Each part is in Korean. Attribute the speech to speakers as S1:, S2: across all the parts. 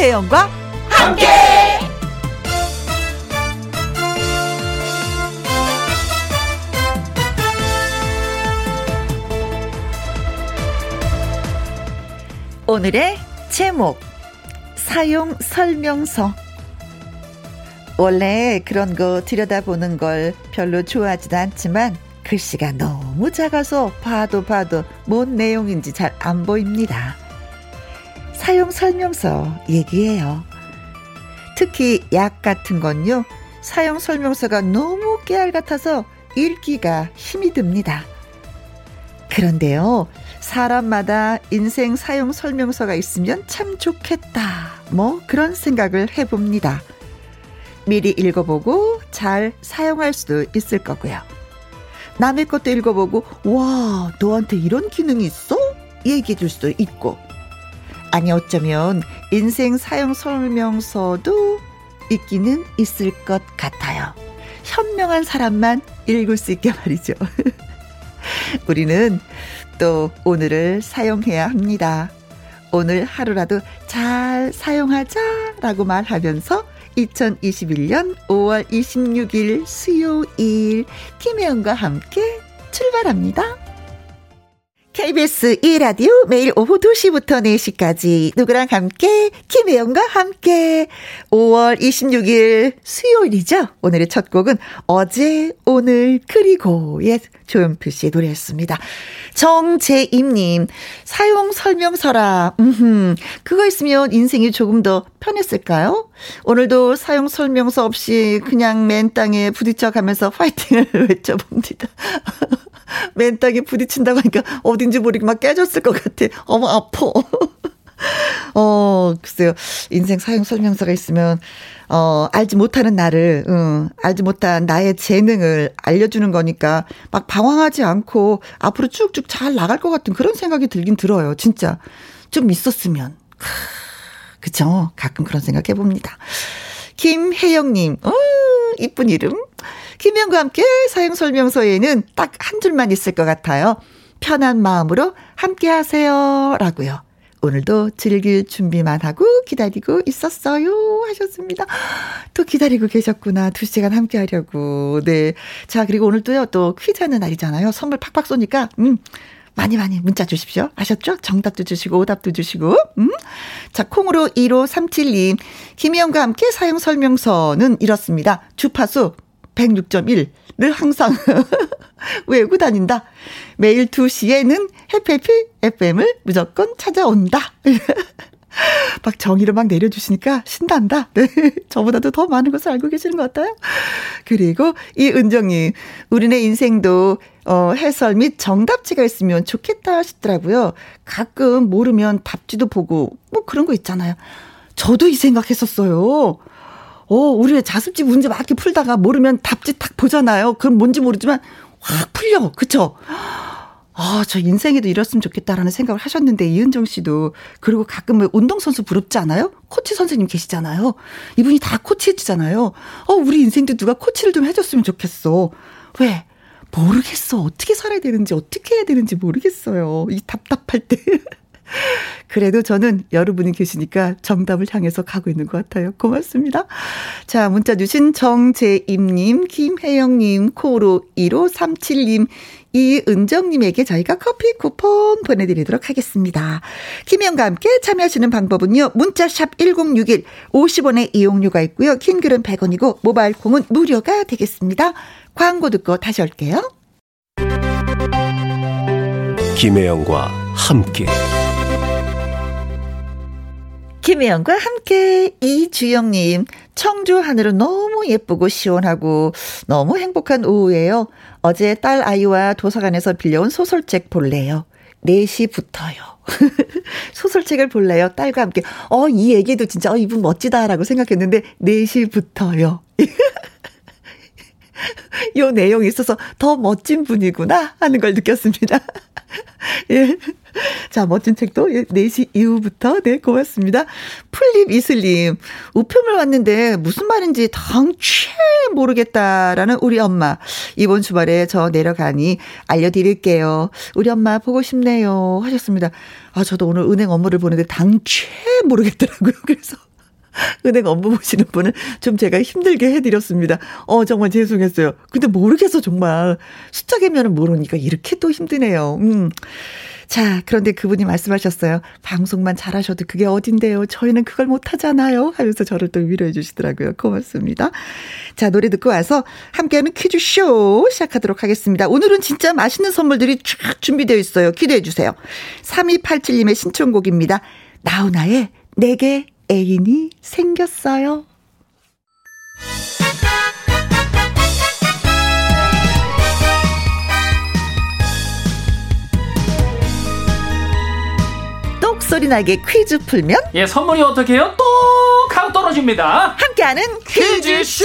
S1: 김혜영과 함께. 오늘의 제목 사용 설명서 원래 그런 거 들여다보는 걸 별로 좋아하지도 않지만 글씨가 너무 작아서 봐도 봐도 뭔 내용인지 잘 안 보입니다. 사용 설명서 얘기해요. 특히 약 같은 건요. 사용 설명서가 너무 깨알 같아서 읽기가 힘이 듭니다. 그런데요. 사람마다 인생 사용 설명서가 있으면 참 좋겠다. 뭐 그런 생각을 해봅니다. 미리 읽어보고 잘 사용할 수도 있을 거고요. 남의 것도 읽어보고, 와, 너한테 이런 기능이 있어? 얘기해 줄 수도 있고. 아니, 어쩌면 인생 사용 설명서도 있기는 있을 것 같아요. 현명한 사람만 읽을 수 있게 말이죠. 우리는 또 오늘을 사용해야 합니다. 오늘 하루라도 잘 사용하자라고 말하면서 2021년 5월 26일 수요일 김혜영과 함께 출발합니다. KBS 2라디오 매일 오후 2시부터 4시까지 누구랑 함께? 김혜영과 함께. 5월 26일 수요일이죠. 오늘의 첫 곡은 어제 오늘 그리고의 조용필 씨의 노래였습니다. 정재임님 사용 설명서라 음 그거 있으면 인생이 조금 더 편했을까요? 오늘도 사용 설명서 없이 그냥 맨 땅에 부딪혀 가면서 파이팅을 외쳐봅니다. 맨 땅에 부딪힌다고 하니까 어딘지 모르게 막 깨졌을 것 같아. 어머, 아파. 어, 글쎄요. 인생 사용 설명서가 있으면, 어, 알지 못하는 나를, 응, 알지 못한 나의 재능을 알려주는 거니까 막 방황하지 않고 앞으로 쭉쭉 잘 나갈 것 같은 그런 생각이 들긴 들어요. 진짜. 좀 있었으면. 그쵸? 가끔 그런 생각 해봅니다. 김혜영님, 어, 이쁜 이름. 김현과 함께 사용 설명서에는 딱 한 줄만 있을 것 같아요. 편한 마음으로 함께 하세요. 라고요. 오늘도 즐길 준비만 하고 기다리고 있었어요. 하셨습니다. 또 기다리고 계셨구나. 두 시간 함께 하려고. 네. 자, 그리고 오늘도요, 또 퀴즈 하는 날이잖아요. 선물 팍팍 쏘니까, 음, 많이 많이 문자 주십시오. 아셨죠? 정답도 주시고, 오답도 주시고, 음. 자, 콩으로 1537님. 김희영과 함께 사용 설명서는 이렇습니다. 주파수 106.1를 항상 외우고 다닌다. 매일 2시에는 해피해피 FM을 무조건 찾아온다. 막 정의를 막 내려주시니까 신난다. 네. 저보다도 더 많은 것을 알고 계시는 것 같아요. 그리고 이 은정님, 우리네 인생도 어, 해설 및 정답지가 있으면 좋겠다 싶더라고요. 가끔 모르면 답지도 보고 뭐 그런 거 있잖아요. 저도 이 생각했었어요. 어, 우리 왜 자습지 문제 막 이렇게 풀다가 모르면 답지 딱 보잖아요. 그럼 뭔지 모르지만 확 풀려. 그쵸? 아, 저 인생에도 이랬으면 좋겠다라는 생각을 하셨는데, 이은정 씨도. 그리고 가끔 운동선수 부럽지 않아요? 코치 선생님 계시잖아요. 이분이 다 코치 해주잖아요. 어, 우리 인생도 누가 코치를 좀 해줬으면 좋겠어. 왜? 모르겠어. 어떻게 살아야 되는지, 어떻게 해야 되는지 모르겠어요. 이 답답할 때. 그래도 저는 여러분이 계시니까 정답을 향해서 가고 있는 것 같아요. 고맙습니다. 자, 문자 주신 정재임님, 김혜영님, 코로 1537님, 이은정님에게 저희가 커피 쿠폰 보내드리도록 하겠습니다. 김혜영과 함께 참여하시는 방법은요. 문자샵 1061, 50원의 이용료가 있고요. 킹글은 100원이고, 모바일 콩은 무료가 되겠습니다. 광고 듣고 다시 올게요.
S2: 김혜영과 함께.
S1: 김혜영과 함께 이주영님 청주 하늘은 너무 예쁘고 시원하고 너무 행복한 오후예요. 어제 딸 아이와 도서관에서 빌려온 소설책 볼래요. 4시부터요. 소설책을 볼래요. 딸과 함께. 어, 이 얘기도 진짜, 어, 이분 멋지다라고 생각했는데, 4시부터요. 요 내용이 있어서 더 멋진 분이구나 하는 걸 느꼈습니다. 예. 자, 멋진 책도 4시 이후부터, 네, 고맙습니다. 풀립 이슬님, 우편물 왔는데 무슨 말인지 덩취 모르겠다라는 우리 엄마. 이번 주말에 저 내려가니 알려드릴게요. 우리 엄마 보고 싶네요. 하셨습니다. 아, 저도 오늘 은행 업무를 보는데 당최 모르겠더라고요. 그래서 은행 업무 보시는 분은 좀 제가 힘들게 해드렸습니다. 어, 정말 죄송했어요. 근데 모르겠어, 정말. 숫자 개면은 모르니까 이렇게 또 힘드네요. 음. 자, 그런데 그분이 말씀하셨어요. 방송만 잘하셔도 그게 어딘데요. 저희는 그걸 못하잖아요. 하면서 저를 또 위로해 주시더라고요. 고맙습니다. 자, 노래 듣고 와서 함께하는 퀴즈쇼 시작하도록 하겠습니다. 오늘은 진짜 맛있는 선물들이 쫙 준비되어 있어요. 기대해 주세요. 3287님의 신청곡입니다. 나훈아의 내게 애인이 생겼어요. 똑소리 나게 퀴즈 풀면
S3: 예, 선물이 어떻게 해요? 똑 하고 떨어집니다.
S1: 함께하는 퀴즈쇼! 퀴즈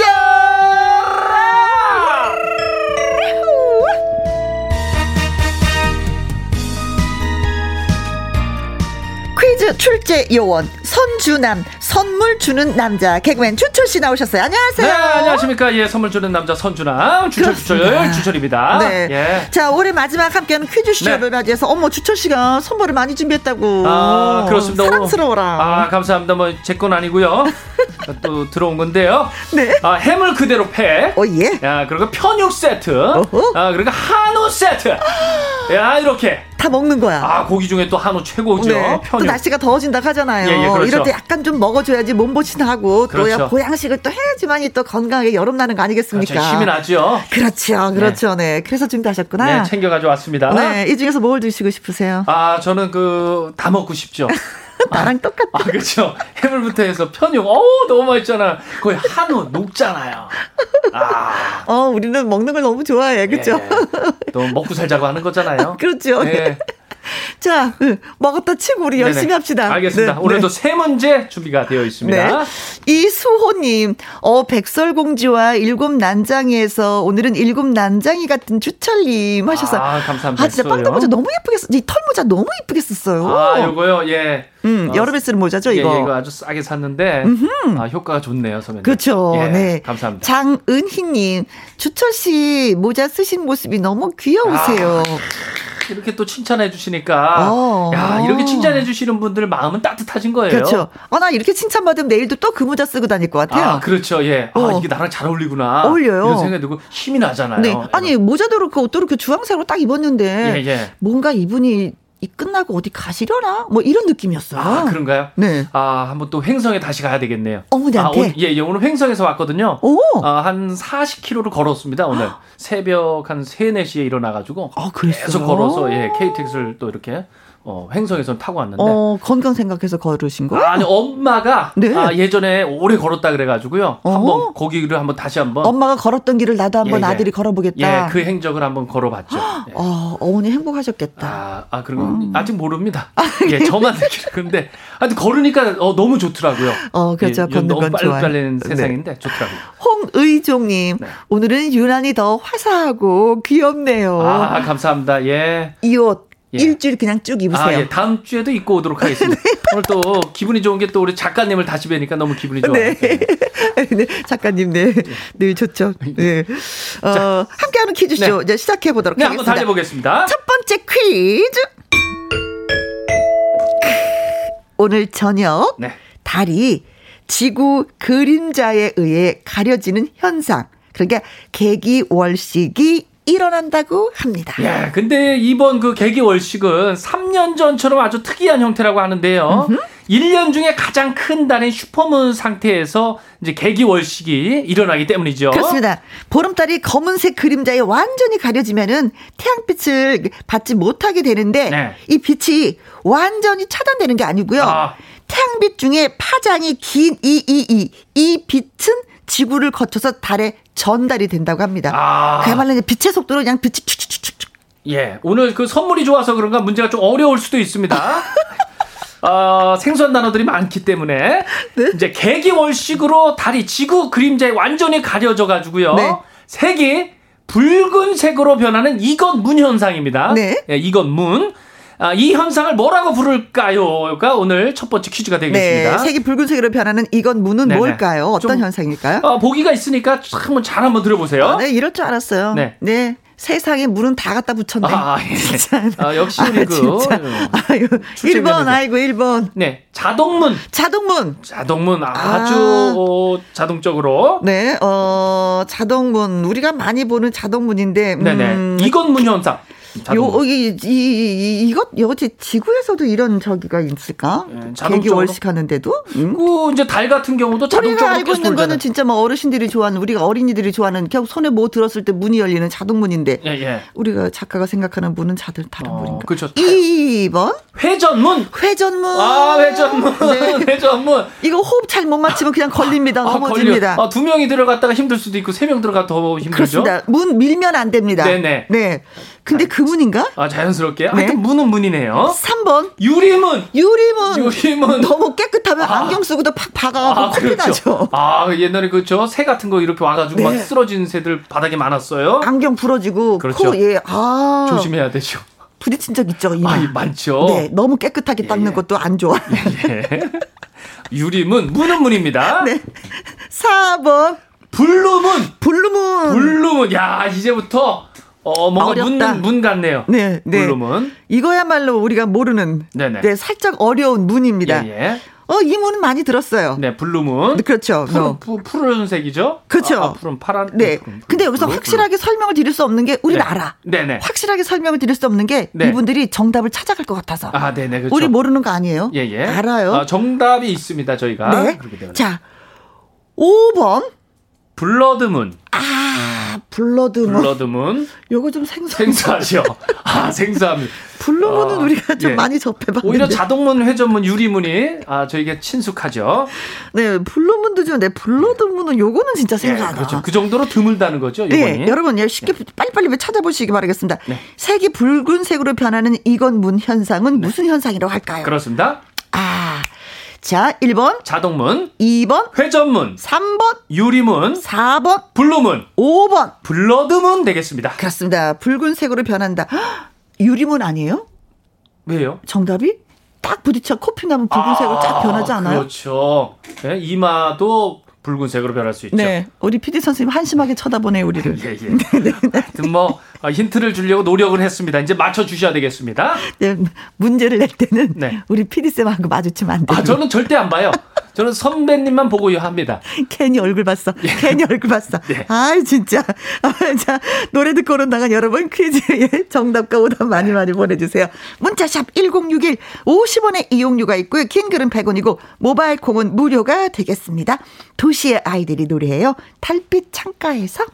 S1: 출제 요원 선주남 선물 주는 남자 개그맨 주철 씨 나오셨어요. 안녕하세요.
S3: 네, 안녕하십니까. 예, 선물 주는 남자 선주남 주철 주철 주철입니다.
S1: 네.
S3: 예.
S1: 자, 올해 마지막 함께하는 퀴즈 쇼를
S3: 네.
S1: 맞이해서 어머 주철 씨가 선물을 많이 준비했다고.
S3: 아, 그렇습니다.
S1: 사랑스러워라.
S3: 아, 감사합니다. 뭐 제 건 아니고요. 또 들어온 건데요.
S1: 네.
S3: 아, 해물 그대로 팩.
S1: 어 예.
S3: 야, 그리고 편육 세트.
S1: 어허.
S3: 아, 그리고 한우 세트. 야, 이렇게.
S1: 다 먹는 거야.
S3: 아, 고기 중에 또 한우 최고죠.
S1: 네. 또
S3: 편육.
S1: 날씨가 더워진다 하잖아요.
S3: 예, 예, 그렇죠.
S1: 이럴 때 약간 좀 먹어 줘야지 몸보신 하고 또
S3: 그렇죠.
S1: 보양식을 또 해야지만이 또 건강하게 여름 나는 거 아니겠습니까?
S3: 그렇죠. 힘이 나죠.
S1: 그렇죠, 그렇죠, 네. 그래서 준비하셨구나.
S3: 네, 챙겨 가져왔습니다.
S1: 네, 이 중에서 뭘 드시고 싶으세요?
S3: 아, 저는 그 다 먹고 싶죠.
S1: 나랑 똑같아.
S3: 아, 그렇죠. 해물부터 해서 편육. 어우, 너무 맛있잖아요. 거의 한우 녹잖아요. 아.
S1: 어, 우리는 먹는 걸 너무 좋아해, 그렇죠?
S3: 예. 또 먹고 살자고 하는 거잖아요.
S1: 그렇죠.
S3: 네.
S1: 자, 응, 먹었다 치고 우리 열심히
S3: 네네.
S1: 합시다.
S3: 알겠습니다.
S1: 네,
S3: 오늘도
S1: 네.
S3: 세 문제 준비가 되어 있습니다.
S1: 네. 이수호님, 어, 백설공주와 일곱 난장이에서 오늘은 일곱 난장이 같은 주철님 하셨어요.
S3: 아, 감사합니다.
S1: 아, 진짜. 빵떡 모자 너무 예쁘게 썼, 이 털모자 너무 예쁘게 썼어요.
S3: 아, 요거요, 예.
S1: 음,
S3: 어,
S1: 여름에 쓰는 모자죠,
S3: 예,
S1: 이거.
S3: 예, 이거 아주 싸게 샀는데, 아, 효과가 좋네요, 선배님.
S1: 그렇죠.
S3: 예,
S1: 네.
S3: 감사합니다.
S1: 장은희 님, 주철 씨 모자 쓰신 모습이 너무 귀여우세요.
S3: 이렇게 또 칭찬해 주시니까,
S1: 어.
S3: 야, 이렇게 칭찬해 주시는 분들 마음은 따뜻하신 거예요.
S1: 그렇죠. 아, 나 이렇게 칭찬받으면 내일도 또 그 모자 쓰고 다닐 것 같아요.
S3: 아, 그렇죠. 예. 아,
S1: 어.
S3: 이게 나랑 잘 어울리구나.
S1: 어울려요.
S3: 이런 생각이 들고 힘이 나잖아요.
S1: 네. 아니, 모자도 그렇고 옷도 그렇게 주황색으로 딱 입었는데,
S3: 예, 예.
S1: 뭔가 이분이 이 끝나고 어디 가시려나? 뭐 이런 느낌이었어요.
S3: 아, 그런가요?
S1: 네.
S3: 아, 한번 또 횡성에 다시 가야 되겠네요.
S1: 어머니한테?
S3: 아, 오늘, 예, 예, 오늘 횡성에서 왔거든요.
S1: 오!
S3: 아, 한 40km를 걸었습니다, 오늘. 새벽 한 3, 4시에 일어나가지고.
S1: 아, 그랬어요?
S3: 계속 걸어서, 예, KTX를 또 이렇게, 어, 횡성에서 타고 왔는데.
S1: 어, 건강 생각해서 걸으신 거예요?
S3: 아니, 엄마가,
S1: 네.
S3: 아, 예전에 오래 걸었다 그래가지고요.
S1: 어.
S3: 한번, 거기를 한번 다시 한번.
S1: 엄마가 걸었던 길을 나도 한번
S3: 예, 예.
S1: 아들이 걸어보겠다.
S3: 예, 그 행적을 한번 걸어봤죠. 예.
S1: 어, 어머니 행복하셨겠다.
S3: 아, 아, 그리고 아직 모릅니다. 예, 저만 느끼는 근데 하여튼 걸으니까 어, 너무 좋더라고요.
S1: 어, 그렇죠.
S3: 예,
S1: 걷는
S3: 너무
S1: 건
S3: 빨리
S1: 좋아요.
S3: 빨리는
S1: 네.
S3: 세상인데 좋더라고요.
S1: 홍의종님,
S3: 네.
S1: 오늘은 유난히 더 화사하고 귀엽네요.
S3: 아, 감사합니다. 예.
S1: 이 옷
S3: 예.
S1: 일주일 그냥 쭉 입으세요.
S3: 아, 예. 다음 주에도 입고 오도록 하겠습니다. 오늘 또 기분이 좋은 게 또 우리 작가님을 다시 뵈니까 너무 기분이 좋아요.
S1: 네. 네, 작가님, 네. 늘 좋죠. 네. 어, 함께하는 퀴즈쇼
S3: 네.
S1: 이제 시작해 보도록
S3: 네, 한번
S1: 하겠습니다.
S3: 달려보겠습니다.
S1: 첫 번째 퀴즈. 오늘 저녁
S3: 네.
S1: 달이 지구 그림자에 의해 가려지는 현상. 그러니까 개기월식이 일어난다고 합니다.
S3: 야, 근데 이번 그 개기 월식은 3년 전처럼 아주 특이한 형태라고 하는데요. 1년 중에 가장 큰 달인 슈퍼문 상태에서 이제 개기월식이 일어나기 때문이죠.
S1: 그렇습니다. 보름달이 검은색 그림자에 완전히 가려지면은 태양빛을 받지 못하게 되는데
S3: 네.
S1: 이 빛이 완전히 차단되는 게 아니고요.
S3: 아.
S1: 태양빛 중에 파장이 긴 이 이 이 이 빛은 지구를 거쳐서 달에 전달이 된다고 합니다.
S3: 아.
S1: 그야말로 이제 빛의 속도로 그냥 빛이 축축축축
S3: 예, 오늘 그 선물이 좋아서 그런가 문제가 좀 어려울 수도 있습니다. 어, 생소한 단어들이 많기 때문에
S1: 네?
S3: 이제 개기월식으로 달이 지구 그림자에 완전히 가려져 가지고요.
S1: 네.
S3: 색이 붉은색으로 변하는 이것문 현상입니다.
S1: 네.
S3: 예, 이것문. 아, 이 현상을 뭐라고 부를까요?가 오늘 첫 번째 퀴즈가
S1: 네,
S3: 되겠습니다.
S1: 색이 붉은색으로 변하는 이건 무는
S3: 네네.
S1: 뭘까요? 어떤
S3: 좀-
S1: 현상일까요?
S3: 어, 보기가 있으니까 한번 잘 한번 들어보세요.
S1: 아, 네, 이럴 줄 알았어요.
S3: 네.
S1: 네. 세상에 물은 다 갖다 붙였네.
S3: 아, 예. 아, 역시 우리 그.
S1: 진짜. 아유, 1번, 아이고, 1번.
S3: 네. 자동문.
S1: 자동문.
S3: 자동문. 아주 아. 어, 자동적으로.
S1: 네, 어, 자동문. 우리가 많이 보는 자동문인데.
S3: 음, 네네. 이건 문 현상.
S1: 요, 이, 이, 이, 이것, 여지 지구에서도 이런 저기가 있을까? 네, 계기 월식하는데도?
S3: 음? 그, 이제 달 같은 경우도 자동적으로
S1: 우리가 알고 있는. 거는 진짜 뭐 어르신들이 좋아하는, 우리가 어린이들이 좋아하는, 결국 손에 뭐 들었을 때 문이 열리는 자동문인데. 예, 예. 우리가 작가가 생각하는 문은 자들 다른 어, 문인가?
S3: 그렇죠.
S1: 2번?
S3: 회전문!
S1: 회전문!
S3: 아, 회전문! 네. 회전문!
S1: 이거 호흡 잘 못 맞추면 그냥 걸립니다. 아, 넘어집니다.
S3: 아, 두 명이 들어갔다가 힘들 수도 있고, 세 명 들어가 더 힘들죠?
S1: 그렇습니다. 문 밀면 안 됩니다.
S3: 네네.
S1: 네. 근데 그 문인가?
S3: 아, 자연스럽게. 네. 하여튼 문은 문이네요.
S1: 3번.
S3: 유리문.
S1: 유리문.
S3: 유리문.
S1: 너무 깨끗하면 아. 안경 쓰고도 팍 박아가지고 아, 그렇죠. 나죠.
S3: 아, 옛날에 그저 새 같은 거 이렇게 와가지고 네. 막 쓰러진 새들 바닥에 많았어요.
S1: 안경 부러지고. 그렇죠. 코, 예. 아.
S3: 조심해야 되죠.
S1: 부딪힌 적 있죠, 이마.
S3: 아, 많죠.
S1: 네, 너무 깨끗하게 예, 닦는 예. 것도 안 좋아. 예, 예.
S3: 유리문, 문은 문입니다.
S1: 네. 4번.
S3: 블루문.
S1: 블루문.
S3: 블루문. 야, 이제부터 어, 뭔가 어렵다. 문, 문 같네요.
S1: 네, 네.
S3: 블루문.
S1: 이거야말로 우리가 모르는 네네. 네, 살짝 어려운 문입니다. 예, 예. 어, 이 문은 많이 들었어요.
S3: 네, 블루문.
S1: 네, 그렇죠.
S3: 푸른, 어. 푸, 푸른색이죠?
S1: 그렇죠.
S3: 아, 푸른 파란.
S1: 네. 푸른, 근데 여기서 블루, 확실하게 블루. 설명을 드릴 수 없는 게 우리는 네. 알아. 네네. 확실하게 설명을 드릴 수 없는 게 네. 이분들이 정답을 찾아갈 것 같아서.
S3: 아, 네네. 그렇죠.
S1: 우리 모르는 거 아니에요?
S3: 예, 예.
S1: 알아요.
S3: 아, 정답이 있습니다, 저희가.
S1: 네. 자, 5번.
S3: 블러드문.
S1: 아, 블러드문.
S3: 블러드문.
S1: 요거 좀 생소.
S3: 생소하죠. 아, 생소합니다.
S1: 블루문은 아, 우리가 좀 예. 많이 접해봤는데.
S3: 오히려 자동문, 회전문, 유리문이 아 저에게 친숙하죠.
S1: 네, 블루문도 좀, 네, 블러드문은 요거는 진짜 생소하다. 예,
S3: 그렇죠. 그 정도로 드물다는 거죠. 네,
S1: 이번이. 네, 여러분 쉽게 네. 빨리빨리 찾아보시기 바라겠습니다. 네. 색이 붉은색으로 변하는 이건 문 현상은 네. 무슨 현상이라고 할까요?
S3: 그렇습니다.
S1: 아. 자, 1번.
S3: 자동문.
S1: 2번.
S3: 회전문.
S1: 3번.
S3: 유리문.
S1: 4번.
S3: 블루문.
S1: 5번.
S3: 블러드문 되겠습니다.
S1: 그렇습니다. 붉은색으로 변한다. 유리문 아니에요?
S3: 왜요?
S1: 정답이? 딱 부딪혀 코피 나면 붉은색으로 아, 쫙 변하지 않아요?
S3: 그렇죠. 네, 이마도 붉은색으로 변할 수 있죠.
S1: 네. 우리 PD 선생님 한심하게 쳐다보네 우리를.
S3: 예, 예. 네, 네, 네. 뭐 어, 힌트를 주려고 노력을 했습니다. 이제 맞춰 주셔야 되겠습니다.
S1: 네, 문제를 낼 때는 네. 우리 PD 쌤하고 마주치면 안 돼요.
S3: 아, 저는 절대 안 봐요. 저는 선배님만 보고 합니다.
S1: 괜히 얼굴 봤어. 예. 괜히 얼굴 봤어. 네. 아이, 진짜. 아, 자, 노래 듣고 오는 당간 여러분 퀴즈에 정답과 오답 많이 많이 보내주세요. 문자샵 1061 50원의 이용료가 있고요. 긴 글은 100원이고 모바일 콩은 무료가 되겠습니다. 도시의 아이들이 노래해요. 달빛 창가에서.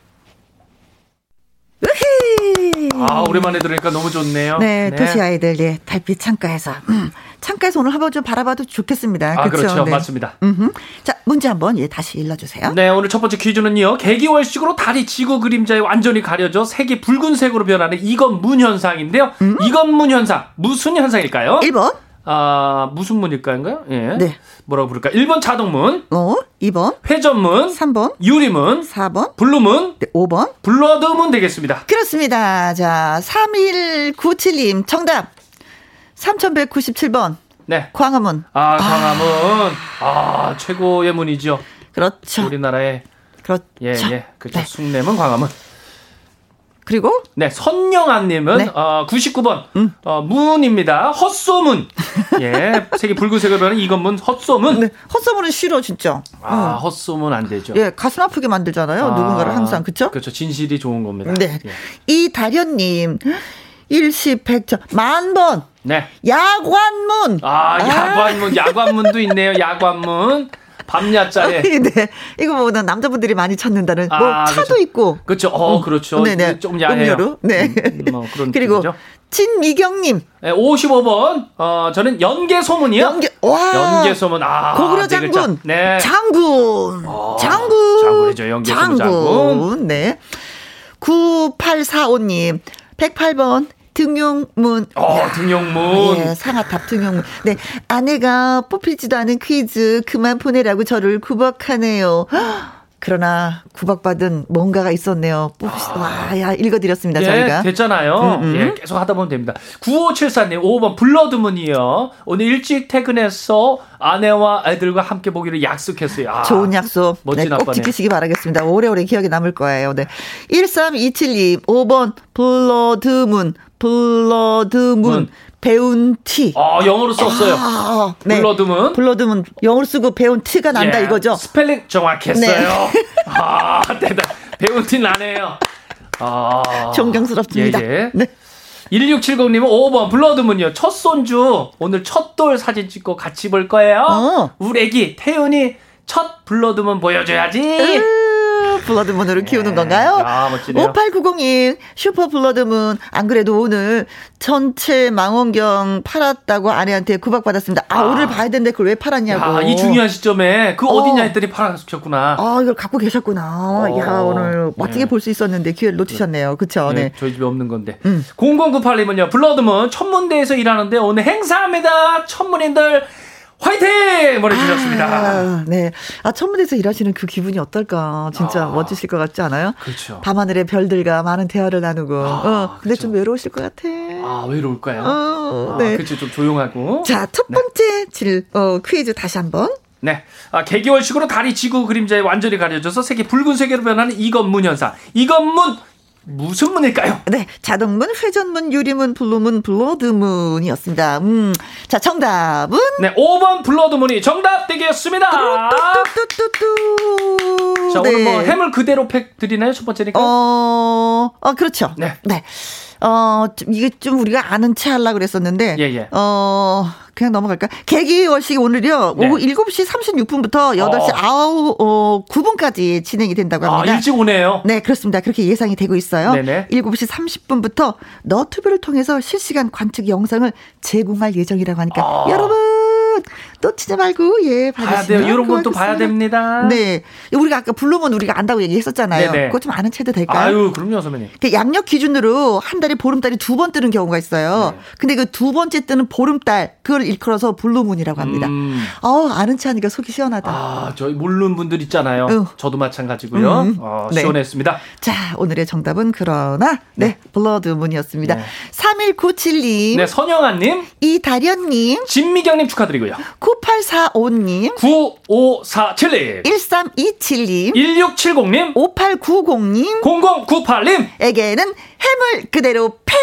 S3: 아, 오랜만에 들으니까 너무 좋네요.
S1: 네, 네. 도시 아이들, 예, 달빛 창가에서. 음, 창가에서 오늘 한번 좀 바라봐도 좋겠습니다.
S3: 아,
S1: 그렇죠?
S3: 그렇죠. 네. 맞습니다.
S1: 음흠. 자, 문제 한번 예, 다시 읽어주세요.
S3: 네, 오늘 첫 번째 퀴즈는요. 개기월식으로 달이 지구 그림자에 완전히 가려져 색이 붉은색으로 변하는 이건문 현상인데요. 음? 이건문 현상, 무슨 현상일까요?
S1: 1번.
S3: 아, 무슨 문일까요? 예. 네. 뭐라고 부를까? 1번 자동문.
S1: 어, 2번.
S3: 회전문.
S1: 3번.
S3: 유리문.
S1: 4번.
S3: 블루문.
S1: 네, 5번.
S3: 블러드문 되겠습니다.
S1: 그렇습니다. 자, 3197님 정답. 3197번.
S3: 네.
S1: 광화문.
S3: 아, 광화문. 아, 아 최고의 문이죠.
S1: 그렇죠.
S3: 우리나라의
S1: 그렇죠.
S3: 예, 예. 그렇죠. 네. 숭례문 광화문.
S1: 그리고
S3: 네 선영아님은 네. 어, 99번 음. 어, 문입니다. 헛소문. 예, 색이 붉은색으로 변한 이건문 헛소문. 네,
S1: 헛소문은 싫어 진짜.
S3: 아 음. 헛소문 안 되죠.
S1: 예, 가슴 아프게 만들잖아요. 아, 누군가를 항상 그렇죠?
S3: 그렇죠. 진실이 좋은 겁니다.
S1: 네, 예. 이다련님 일시백점 만 번.
S3: 네.
S1: 야관문.
S3: 아 야관문, 야관문도 있네요. 야관문. 밤야자에.
S1: 네. 이거 뭐 남자분들이 많이 찾는다는 아, 뭐 차도
S3: 그렇죠.
S1: 있고.
S3: 그렇죠. 어, 그렇죠. 네네. 좀 야해요.
S1: 음료로. 네. 음, 뭐 그런 그리고 느낌이죠. 진미경님.
S3: 네, 55번. 어, 저는 연계 소문이요.
S1: 연계, 와.
S3: 연계 소문. 아.
S1: 고구려 장군. 네. 장군. 어, 장군.
S3: 장군이죠. 연계 소문 장군.
S1: 네. 9845님. 108번. 등용문.
S3: 어, 등용문.
S1: 예, 상아탑 등용문. 네. 아내가 뽑히지도 않은 퀴즈 그만 보내라고 저를 구박하네요. 그러나 구박받은 뭔가가 있었네요. 아. 와, 야, 읽어드렸습니다,
S3: 예,
S1: 저희가.
S3: 됐잖아요.
S1: 음, 음.
S3: 예, 계속 하다 보면 됩니다. 9574님, 5번 블러드문이요. 오늘 일찍 퇴근해서 아내와 애들과 함께 보기로 약속했어요. 아,
S1: 좋은 약속.
S3: 멋진
S1: 네, 꼭. 지키시기 바라겠습니다. 오래오래 기억에 남을 거예요. 네. 1327님, 5번 블러드문, 블러드 문,
S3: 문.
S1: 배운 티.
S3: 아, 영어로 썼어요.
S1: 아,
S3: 블러드문.
S1: 블러드문. 영어로 쓰고 배운 티가 난다
S3: 예,
S1: 이거죠?
S3: 스펠링 정확했어요.
S1: 네.
S3: 아, 대단. 배운 티 나네요. 아.
S1: 존경스럽습니다.
S3: 예, 예.
S1: 네.
S3: 1670님은 5번 블러드문이요. 첫 손주 오늘 첫 돌 사진 찍고 같이 볼 거예요.
S1: 어.
S3: 우리 애기 태윤이 첫 블러드문 보여줘야지.
S1: 으, 블러드문으로 키우는 건가요?
S3: 아, 멋지네요.
S1: 5890님, 슈퍼 블러드문. 안 그래도 오늘 천체 망원경 팔았다고 아내한테 구박받았습니다. 아,
S3: 아.
S1: 오늘 봐야 되는데 그걸 왜 팔았냐고.
S3: 야, 이 중요한 시점에 그
S1: 어.
S3: 어디냐 했더니 팔아주셨구나.
S1: 아, 이걸 갖고 계셨구나.
S3: 어.
S1: 야, 오늘 멋지게
S3: 네.
S1: 볼수 있었는데 기회를 놓치셨네요. 그쵸?
S3: 네,
S1: 네.
S3: 저희 집에 없는 건데.
S1: 음.
S3: 0098님은요, 블러드문 천문대에서 일하는데 오늘 행사합니다. 천문인들 화이팅! 보내주셨습니다.
S1: 아, 네. 아, 천문에서 일하시는 그 기분이 어떨까. 진짜
S3: 아.
S1: 멋지실 것 같지 않아요?
S3: 그렇죠.
S1: 밤하늘의 별들과 많은 대화를 나누고.
S3: 아,
S1: 어, 근데
S3: 그쵸.
S1: 좀 외로우실 것 같아.
S3: 아, 외로울까요?
S1: 어,
S3: 아,
S1: 네.
S3: 그치, 좀 조용하고.
S1: 자, 첫 번째 질, 어, 퀴즈 다시 한 번.
S3: 네. 아, 개기월식으로 달이 지구 그림자에 완전히 가려져서 색이 붉은색으로 변하는 이건문 현상. 이건문, 무슨 문일까요?
S1: 네, 자동문, 회전문, 유리문, 블루문, 블러드문이었습니다. 음, 자, 정답은
S3: 네, 5번 블러드문이 정답 되겠습니다.
S1: 뚜뚜뚜뚜.
S3: 자, 오늘
S1: 네.
S3: 뭐 해물 그대로 팩 드리나요? 첫 번째니까?
S1: 어, 어, 그렇죠.
S3: 네.
S1: 어, 좀 이게 좀 우리가 아는 체 하려고 그랬었는데.
S3: 예, 예.
S1: 어, 그냥 넘어갈까? 개기월식이 오늘요,
S3: 네.
S1: 오후 7시 36분부터 8시
S3: 어.
S1: 9, 어, 9분까지 진행이 된다고
S3: 아,
S1: 합니다.
S3: 일찍 오네요.
S1: 네, 그렇습니다. 그렇게 예상이 되고 있어요.
S3: 네네.
S1: 7시 30분부터 너튜브를 통해서 실시간 관측 영상을 제공할 예정이라고 하니까
S3: 아.
S1: 여러분 놓치지 말고 예
S3: 봐야
S1: 봐주시면
S3: 돼요. 이런 건 또 봐야. 됩니다.
S1: 네, 우리가 아까 블루문 우리가 안다고 얘기했었잖아요.
S3: 네네.
S1: 그거 좀 아는 체해도 될까요?
S3: 아유, 그럼요, 선배님.
S1: 그 양력 기준으로 한 달에 보름달이 두 번 뜨는 경우가 있어요.
S3: 네.
S1: 근데 그 두 번째 뜨는 보름달 그걸 일컬어서 블루문이라고 합니다.
S3: 음.
S1: 어 아는 체 하니까 속이 시원하다.
S3: 아, 저희 모르는 분들 있잖아요.
S1: 응.
S3: 저도 마찬가지고요.
S1: 음.
S3: 어,
S1: 네.
S3: 시원했습니다.
S1: 자, 오늘의 정답은 그러나 네, 블러드문이었습니다.
S3: 네.
S1: 3197님,
S3: 네, 선영아님,
S1: 이다련님,
S3: 진미경님 축하드리고요.
S1: 9845님,
S3: 9547님,
S1: 1327님,
S3: 1670님,
S1: 5890님,
S3: 0098님,
S1: 에게는 해물 그대로 팩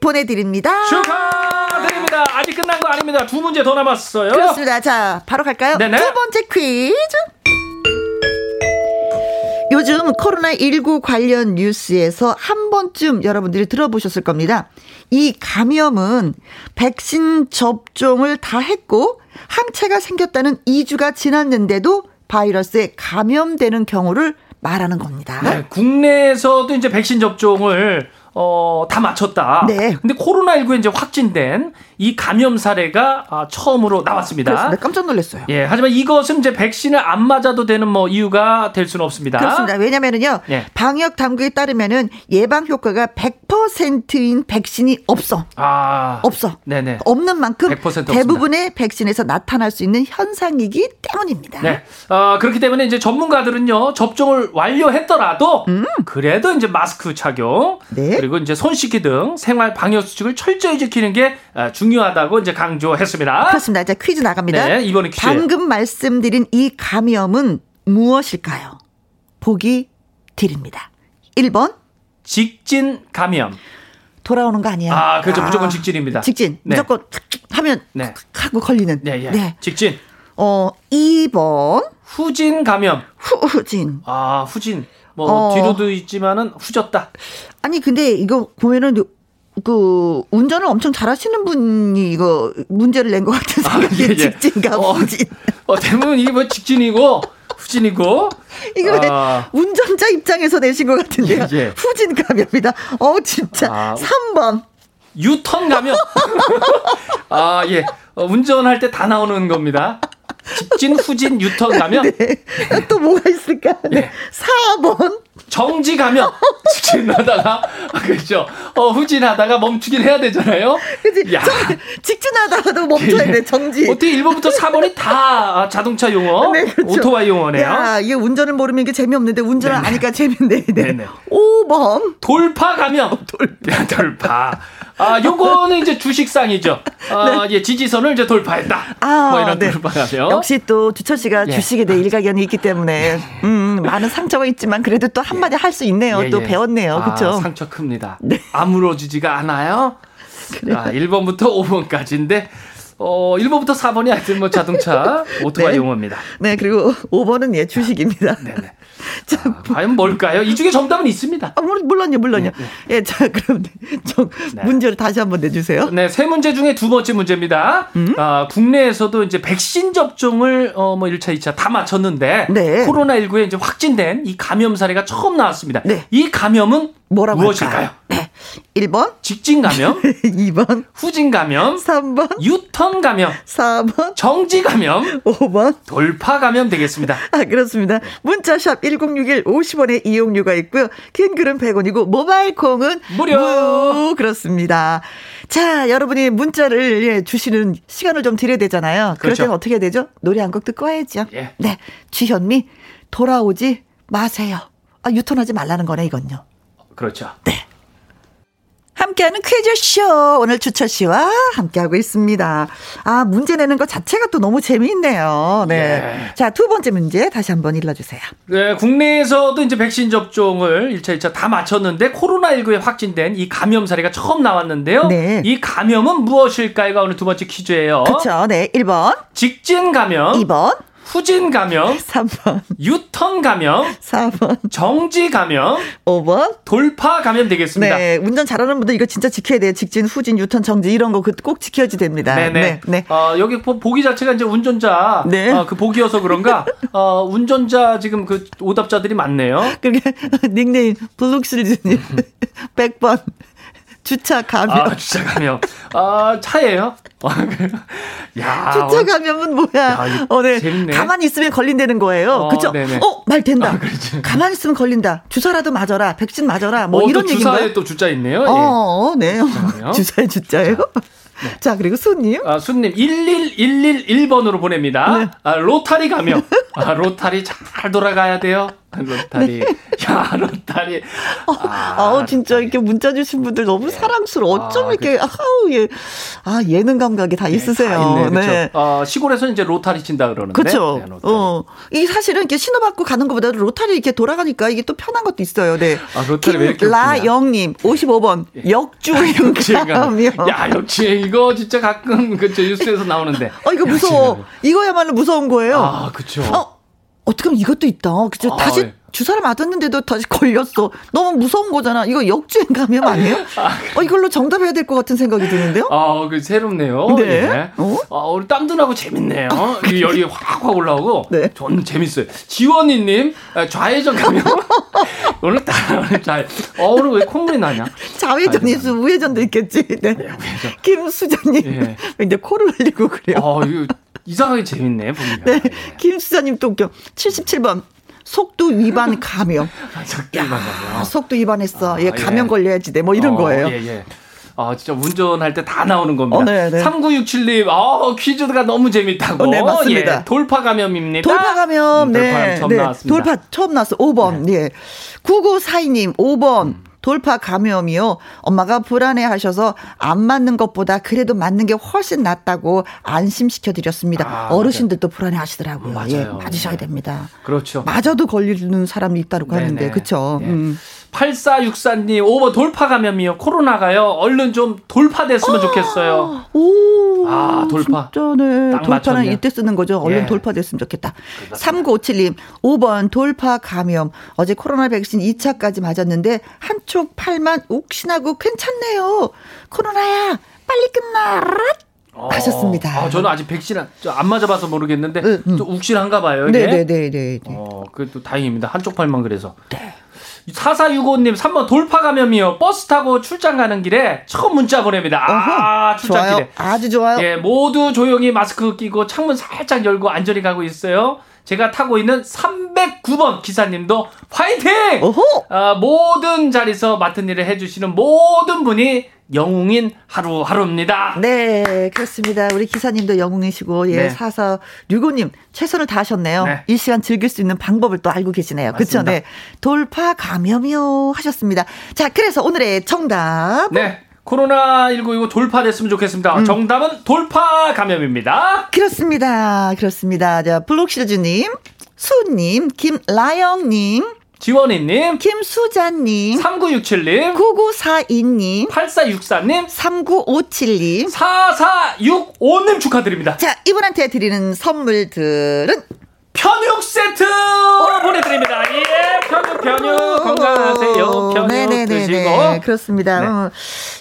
S1: 보내드립니다.
S3: 축하드립니다. 아직 끝난 거 아닙니다. 두 문제 더 남았어요.
S1: 그렇습니다. 자, 바로 갈까요?
S3: 네네.
S1: 두 번째 퀴즈. 요즘 코로나19 관련 뉴스에서 한 번쯤 여러분들이 들어보셨을 겁니다. 이 감염은 백신 접종을 다 했고 항체가 생겼다는 2주가 지났는데도 바이러스에 감염되는 경우를 말하는 겁니다.
S3: 네, 국내에서도 이제 백신 접종을 어, 다 마쳤다.
S1: 네.
S3: 근데 코로나19에 이제 확진된 이 감염 사례가 아, 처음으로 나왔습니다.
S1: 그렇습니다. 깜짝 놀랐어요.
S3: 예, 하지만 이것은 이제 백신을 안 맞아도 되는 뭐 이유가 될 수는 없습니다.
S1: 그렇습니다. 왜냐면은요.
S3: 예.
S1: 방역 당국에 따르면은 예방 효과가 100%인 백신이 없어.
S3: 아,
S1: 없어.
S3: 네네.
S1: 없는 만큼
S3: 100% 없습니다.
S1: 대부분의 백신에서 나타날 수 있는 현상이기 때문입니다.
S3: 네. 어, 그렇기 때문에 이제 전문가들은요, 접종을 완료했더라도, 그래도 이제 마스크 착용,
S1: 음. 네.
S3: 그리고 이제 손 씻기 등 생활 방역 수칙을 철저히 지키는 게 아, 중요하다고 이제 강조했습니다.
S1: 그렇습니다. 자, 퀴즈 나갑니다.
S3: 네, 이번에 퀴즈.
S1: 방금 말씀드린 이 감염은 무엇일까요? 보기 드립니다. 1번
S3: 직진 감염.
S1: 돌아오는 거 아니야.
S3: 아, 그렇죠. 무조건 직진입니다.
S1: 직진.
S3: 네.
S1: 무조건 하면
S3: 네.
S1: 하고 걸리는.
S3: 네, 예. 직진.
S1: 어, 2번
S3: 후진 감염.
S1: 후진.
S3: 아, 후진. 뭐,
S1: 어.
S3: 뒤로도 있지만은 후졌다.
S1: 아니 근데 이거 보면은 그 운전을 엄청 잘하시는 분이 이거 문제를 낸 것 같은 생각이
S3: 예, 예.
S1: 직진과
S3: 어,
S1: 후진.
S3: 어, 대부분 이게 뭐 직진이고, 후진이고.
S1: 이거 왜
S3: 아.
S1: 운전자 입장에서 내신 것 같은데요.
S3: 예, 예.
S1: 후진 감염이다. 어 진짜.
S3: 아.
S1: 3번.
S3: 유턴 감염. 아, 예. 어, 운전할 때 다 나오는 겁니다. 직진, 후진, 유턴 감염.
S1: 네. 또 뭐가 있을까? 네.
S3: 예.
S1: 4번.
S3: 정지 가면 직진하다가 아, 그렇죠. 어, 후진하다가 멈추긴 해야 되잖아요. 야.
S1: 직진하다가도 멈춰야 돼, 정지.
S3: 어떻게 1번부터 4번이 다 자동차 용어,
S1: 네, 그렇죠.
S3: 오토바이 용어네요.
S1: 야, 이게 운전을 모르면 이게 재미없는데 운전을
S3: 네네.
S1: 아니까 재밌네. 네.
S3: 네네.
S1: 5번.
S3: 돌파 가면 돌파. 돌파. 아, 요거는 이제 주식상이죠. 아, 예, 지지선을 이제 돌파했다.
S1: 네. 아,
S3: 뭐 이런
S1: 네.
S3: 돌파 가면.
S1: 역시 또 주철 씨가
S3: 예.
S1: 주식에 대해 일가견이 있기 때문에 음, 많은 상처가 있지만 그래도 또 한 마디 할 수 있네요.
S3: 예,
S1: 또
S3: 예.
S1: 배웠네요.
S3: 아,
S1: 그렇죠?
S3: 상처 큽니다. 아물어지지가 않아요. 아, 1번부터 5번까지인데 어, 1번부터 4번이 하여튼 뭐 자동차 오토바이
S1: 네.
S3: 용어입니다.
S1: 네, 그리고 5번은 예, 주식입니다.
S3: 네네. 아, 과연 뭘까요? 이 중에 정답은 있습니다.
S1: 아, 물- 물론요, 물론요. 예, 자, 그럼 좀
S3: 네.
S1: 문제를 다시 한번 내주세요.
S3: 네, 세 문제 중에 두 번째 문제입니다.
S1: 음?
S3: 아, 국내에서도 이제 백신 접종을 어, 뭐 1차, 2차 다 마쳤는데
S1: 네.
S3: 코로나19에 이제 확진된 이 감염 사례가 처음 나왔습니다.
S1: 네.
S3: 이 감염은
S1: 뭐라고
S3: 무엇일까요?
S1: 할까요? 네. 1번,
S3: 직진 감염,
S1: 2번,
S3: 후진 감염,
S1: 3번,
S3: 유턴 감염,
S1: 4번,
S3: 정지 감염,
S1: 5번.
S3: 돌파 감염 되겠습니다.
S1: 아, 그렇습니다. 문자샵 1061 50원의 이용료가 있고요. 킹글은 100원이고 모바일 콩은
S3: 무료.
S1: 무료. 그렇습니다. 자, 여러분이 문자를 예, 주시는 시간을 좀 드려야 되잖아요. 그럴
S3: 그렇죠.
S1: 때는 어떻게 되죠? 노래 한 곡 듣고 와야죠.
S3: 예.
S1: 네. 주현미 돌아오지 마세요. 아, 유턴하지 말라는 거네, 이건요.
S3: 그렇죠.
S1: 함께하는 퀴즈쇼. 오늘 주철 씨와 함께하고 있습니다. 아, 문제 내는 것 자체가 또 너무 재미있네요. 네.
S3: 예.
S1: 자, 두 번째 문제 다시 한번 일러주세요.
S3: 네, 국내에서도 이제 백신 접종을 1차, 2차 다 마쳤는데 코로나19에 확진된 이 감염 사례가 처음 나왔는데요.
S1: 네.
S3: 이 감염은 무엇일까요가 오늘 두 번째 퀴즈예요.
S1: 그쵸. 네. 1번,
S3: 직진 감염,
S1: 2번,
S3: 후진 감염,
S1: 3번,
S3: 유턴 감염,
S1: 4번,
S3: 정지 감염,
S1: 5번.
S3: 돌파 감염 되겠습니다.
S1: 네. 운전 잘하는 분들 이거 진짜 지켜야 돼요. 직진, 후진, 유턴, 정지 이런 거 꼭 지켜야지 됩니다.
S3: 네네.
S1: 네. 네.
S3: 어, 여기 보- 보기 자체가 이제 운전자
S1: 네.
S3: 어, 그 보기여서 그런가 어, 운전자 지금 그 오답자들이 많네요.
S1: 그게 닉네임 블룩실즈님 100번 주차 감염.
S3: 아, 주차 감염. 아, 차예요? 아, 그래요? 야.
S1: 주차 감염은 뭐야?
S3: 야,
S1: 어, 네.
S3: 재밌네.
S1: 가만히 있으면 걸린다는 거예요.
S3: 어,
S1: 그쵸?
S3: 네네.
S1: 어, 말 된다.
S3: 아, 그렇죠.
S1: 가만히 있으면 걸린다. 주사라도 맞아라. 백신 맞아라. 뭐
S3: 어,
S1: 이런
S3: 또
S1: 얘기인가요?
S3: 주사에 또 주자 있네요. 예.
S1: 어, 어, 네. 주사에 주자예요. 자, 그리고 손님.
S3: 아, 순님 11111번으로 보냅니다.
S1: 네.
S3: 아, 로타리 가면 아, 로타리 잘 돌아가야 돼요. 로타리. 야, 로타리. 아,
S1: 네. 아, 진짜 이렇게 문자 주신 분들 너무 사랑스러워. 어쩜
S3: 아,
S1: 이렇게, 아우, 예. 아, 예능 감각이 다 있으세요.
S3: 다 있네.
S1: 네.
S3: 어, 시골에서 이제 로타리 친다 그러는데.
S1: 그렇죠.
S3: 네.
S1: 어. 이 사실은 이렇게 신호받고 가는 것보다 로타리 이렇게 돌아가니까 이게 또 편한 것도 있어요. 네.
S3: 아, 로타리 왜 이렇게.
S1: 김라영님, 55번. 역주행 가면.
S3: 야, 역주행 이거 진짜 가끔 그저 뉴스에서 나오는데.
S1: 어, 이거 무서워.
S3: 역주행.
S1: 이거야말로 무서운 거예요.
S3: 아, 그렇죠.
S1: 어, 어떻게 하면 이것도 있다. 그죠?
S3: 아,
S1: 다시
S3: 예.
S1: 주사를 맞았는데도 다시 걸렸어. 너무 무서운 거잖아. 이거 역주행 감염 아니에요? 어, 이걸로 정답해야 될 것 같은 생각이 드는데요?
S3: 아, 그 새롭네요.
S1: 네.
S3: 예.
S1: 어?
S3: 아, 우리 땀도 나고 재밌네요. 이 열이 확확 올라오고.
S1: 네.
S3: 저는 재밌어요. 지원이님 아, 좌회전 가면 오늘 딱 좌. 어, 오늘 왜 콧물이 나냐?
S1: 좌회전이 있어 우회전도 있겠지. 네. 김수자님.
S3: 예.
S1: 이제 코를 흘리고 그래요.
S3: 어, 이거 이상하게 재밌네 보니까.
S1: 네. 김수자님 또 웃겨. 77번. 속도 위반 감염.
S3: 아, 적게 맞아요.
S1: 아, 속도 위반했어.
S3: 아,
S1: 얘
S3: 예.
S1: 감염 걸려야지 돼. 뭐 이런
S3: 어,
S1: 거예요.
S3: 예, 예. 아, 진짜 운전할 때 다 나오는 겁니다.
S1: 어, 네, 네.
S3: 3967님, 어, 퀴즈가 너무 재밌다고.
S1: 어, 네, 맞습니다.
S3: 예, 돌파 감염입니다.
S1: 돌파 감염,
S3: 음,
S1: 네.
S3: 돌파 감염 처음
S1: 네.
S3: 나왔습니다. 네.
S1: 돌파 처음 나왔어. 5번. 예. 9942님, 5번.
S3: 음.
S1: 돌파 감염이요. 엄마가 불안해 하셔서 안 맞는 것보다 그래도 맞는 게 훨씬 낫다고 안심시켜 드렸습니다.
S3: 아,
S1: 어르신들도 불안해 하시더라고요.
S3: 맞아요.
S1: 예, 맞으셔야
S3: 네.
S1: 됩니다.
S3: 그렇죠.
S1: 맞아도 걸리는 사람이 있다고. 하는데, 그쵸?
S3: 예.
S1: 음.
S3: 8464님, 5번 돌파 감염이요. 코로나가요. 얼른 좀 돌파됐으면 좋겠어요.
S1: 오.
S3: 아, 돌파.
S1: 진짜, 네.
S3: 딱
S1: 돌파는
S3: 맞췄네요.
S1: 이때 쓰는 거죠. 얼른
S3: 예.
S1: 돌파됐으면 좋겠다. 3957님, 5번 돌파 감염. 어제 코로나 백신 2차까지 맞았는데, 한쪽 팔만 욱신하고 괜찮네요. 코로나야, 빨리 끝나라.
S3: 어,
S1: 하셨습니다.
S3: 아, 저는 아직 백신 안, 맞아봐서 모르겠는데,
S1: 응, 응.
S3: 좀 욱실한가 봐요. 이게.
S1: 네네네네.
S3: 어, 그래도 다행입니다. 한쪽 팔만 그래서. 네. 4465님, 3번 돌파 감염이요. 버스 타고 출장 가는 길에 처음 문자 보냅니다. 아,
S1: 어허, 좋아요.
S3: 출장길에.
S1: 아주 좋아요.
S3: 예, 모두 조용히 마스크 끼고 창문 살짝 열고 안전히 가고 있어요. 제가 타고 있는 309번 기사님도 화이팅!
S1: 오호!
S3: 아, 모든 자리에서 맡은 일을 해주시는 모든 분이 영웅인 하루하루입니다.
S1: 네, 그렇습니다. 우리 기사님도 영웅이시고, 예,
S3: 네.
S1: 사사 류고님 최선을 다하셨네요.
S3: 네.
S1: 이 시간 즐길 수 있는 방법을 또 알고 계시네요. 그렇죠? 네. 돌파 감염이요 하셨습니다. 자, 그래서 오늘의 정답.
S3: 네. 코로나19 이거 돌파됐으면 좋겠습니다.
S1: 음.
S3: 정답은 돌파 감염입니다.
S1: 그렇습니다. 그렇습니다. 자, 블록시즈님, 수님, 김라영님,
S3: 지원이님,
S1: 김수자님,
S3: 3967님,
S1: 9942님,
S3: 8464님,
S1: 3957님.
S3: 4465님 축하드립니다.
S1: 자, 이분한테 드리는 선물들은
S3: 편육 세트 보내드립니다. 예, 편육, 편육. 건강하세요. 편육 드시고.
S1: 네, 그렇습니다.
S3: 네.
S1: 어,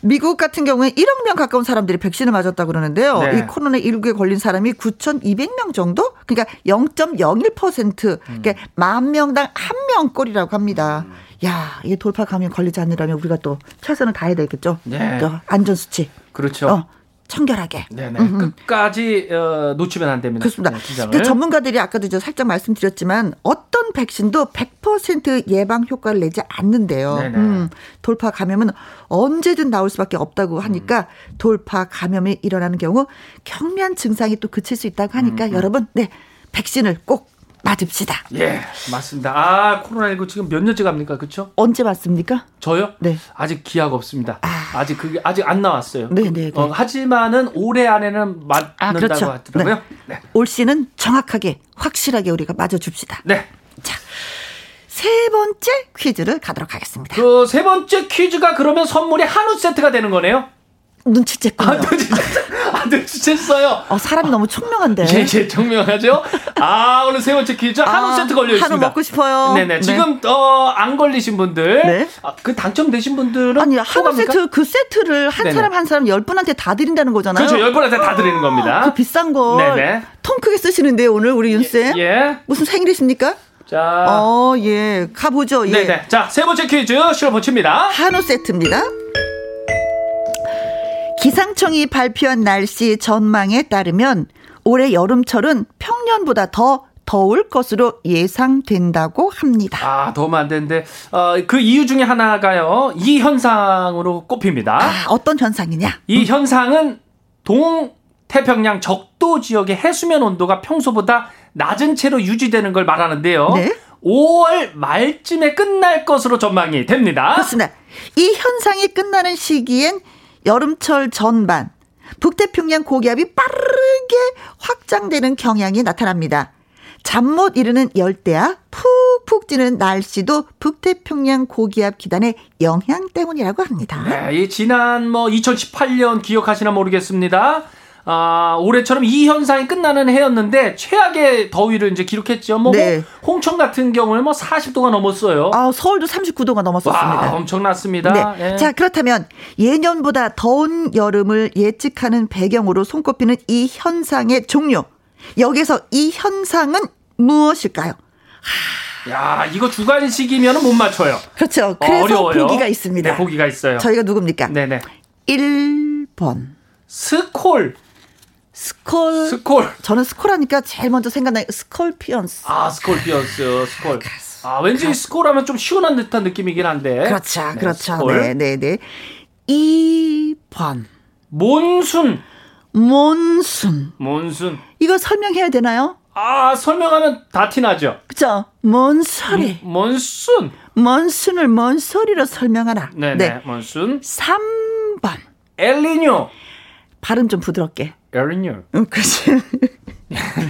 S1: 미국 같은 경우에 1억 명 가까운 사람들이 백신을 맞았다고 그러는데요.
S3: 네.
S1: 이 코로나 19에 걸린 사람이 9,200명 정도? 그러니까 0.01%. 그러니까 만 명당 한 명 꼴이라고 합니다. 야, 이게 돌파 감염 걸리지 않으려면 우리가 또 최선을 다해야 되겠죠.
S3: 네.
S1: 또 안전수치.
S3: 그렇죠.
S1: 어, 청결하게.
S3: 네네.
S1: 음흠.
S3: 끝까지 어, 놓치면 안 됩니다.
S1: 그렇습니다.
S3: 어.
S1: 그 전문가들이 아까도 저 살짝 말씀드렸지만 어떤 백신도 100% 예방 효과를 내지 않는데요. 음, 돌파 감염은 언제든 나올 수밖에 없다고 하니까
S3: 음.
S1: 돌파 감염이 일어나는 경우 경미한 증상이 또 그칠 수 있다고 하니까
S3: 음,
S1: 여러분, 네 백신을 꼭 맞읍시다.
S3: 예, 맞습니다. 아, 코로나19 지금 몇 년째 갑니까? 그쵸?
S1: 언제 맞습니까?
S3: 저요?
S1: 네.
S3: 아직 기약 없습니다.
S1: 아.
S3: 아. 직 그게 아직 안 나왔어요.
S1: 네, 네, 네.
S3: 어, 하지만은 올해 안에는 맞는다고
S1: 아, 그렇죠.
S3: 하더라고요. 네.
S1: 올 시는 정확하게 확실하게 우리가 맞아줍시다.
S3: 네.
S1: 세 번째 퀴즈를 가도록 하겠습니다.
S3: 그 세 번째 퀴즈가 그러면 선물이 한우 세트가 되는 거네요?
S1: 눈치챘군요.
S3: 아, 눈치챘어요. 아, 눈치챘어요.
S1: 어, 사람이 너무 총명한데.
S3: 예, 예, 정명하죠? 아, 오늘 세 번째 퀴즈 한우
S1: 아,
S3: 세트 걸려 있습니다.
S1: 한우 먹고 싶어요.
S3: 네네.
S1: 네.
S3: 지금, 어, 안 걸리신 분들.
S1: 네.
S3: 아, 그 당첨되신 분들은.
S1: 아니
S3: 또
S1: 한우? 세트 그 세트를 한
S3: 네네.
S1: 사람 한 사람 열 분한테 다 드린다는 거잖아요.
S3: 그렇죠. 열 번한테 다 드리는 겁니다.
S1: 그 비싼 걸
S3: 네네.
S1: 통 크게 쓰시는데요 오늘 우리 윤 쌤.
S3: 예.
S1: 무슨 생일이십니까?
S3: 자.
S1: 어, 예. 가보죠. 예.
S3: 네네. 자, 세 번째 퀴즈 실버 칩니다.
S1: 한우 세트입니다. 기상청이 발표한 날씨 전망에 따르면 올해 여름철은 평년보다 더 더울 것으로 예상된다고 합니다.
S3: 아, 도움 안 되는데, 어, 그 이유 중에 하나가요, 이 현상으로 꼽힙니다.
S1: 아, 어떤 현상이냐?
S3: 이 현상은 동 태평양 적도 지역의 해수면 온도가 평소보다 낮은 채로 유지되는 걸 말하는데요.
S1: 네.
S3: 5월 말쯤에 끝날 것으로 전망이 됩니다.
S1: 그렇습니다. 이 현상이 끝나는 시기엔 여름철 전반 북태평양 고기압이 빠르게 확장되는 경향이 나타납니다. 잠 못 이루는 열대야 푹푹 찌는 날씨도 북태평양 고기압 기단의 영향 때문이라고 합니다.
S3: 네, 이 지난 뭐 2018년 기억하시나 모르겠습니다. 아, 올해처럼 이 현상이 끝나는 해였는데 최악의 더위를 이제 기록했죠. 뭐,
S1: 네.
S3: 뭐 홍천 같은 경우는 뭐 40도가 넘었어요.
S1: 아, 서울도 39도가 넘었었습니다.
S3: 와, 엄청났습니다.
S1: 네.
S3: 예.
S1: 자, 그렇다면 예년보다 더운 여름을 예측하는 배경으로 손꼽히는 이 현상의 종류. 여기서 이 현상은 무엇일까요?
S3: 야, 이거 주관식이면 못 맞춰요.
S1: 그렇죠.
S3: 어,
S1: 그래서
S3: 어려워요.
S1: 보기가 있습니다.
S3: 네, 보기가 있어요.
S1: 저희가 누굽니까?
S3: 네네.
S1: 1번.
S3: 스콜.
S1: 스콜.
S3: 스콜.
S1: 저는 스콜하니까 제일 먼저 생각나는 스콜피언스.
S3: 아, 스콜피언스, 스콜. 아, 왠지 스콜 하면 좀 시원한 듯한 느낌이긴 한데.
S1: 그렇죠.
S3: 네,
S1: 그렇죠.
S3: 스콜.
S1: 네, 네, 네. 2번.
S3: 몬순.
S1: 몬순.
S3: 몬순.
S1: 이거 설명해야 되나요?
S3: 아, 설명하면 다 티나죠?
S1: 그죠? 뭔 소리?
S3: 몬순.
S1: 뭔 순을 뭔 소리로 설명하라.
S3: 네네,
S1: 네.
S3: 몬순.
S1: 3번.
S3: 엘리뇨.
S1: 발음 좀 부드럽게.
S3: 엘리뇨.
S1: 응, 그치.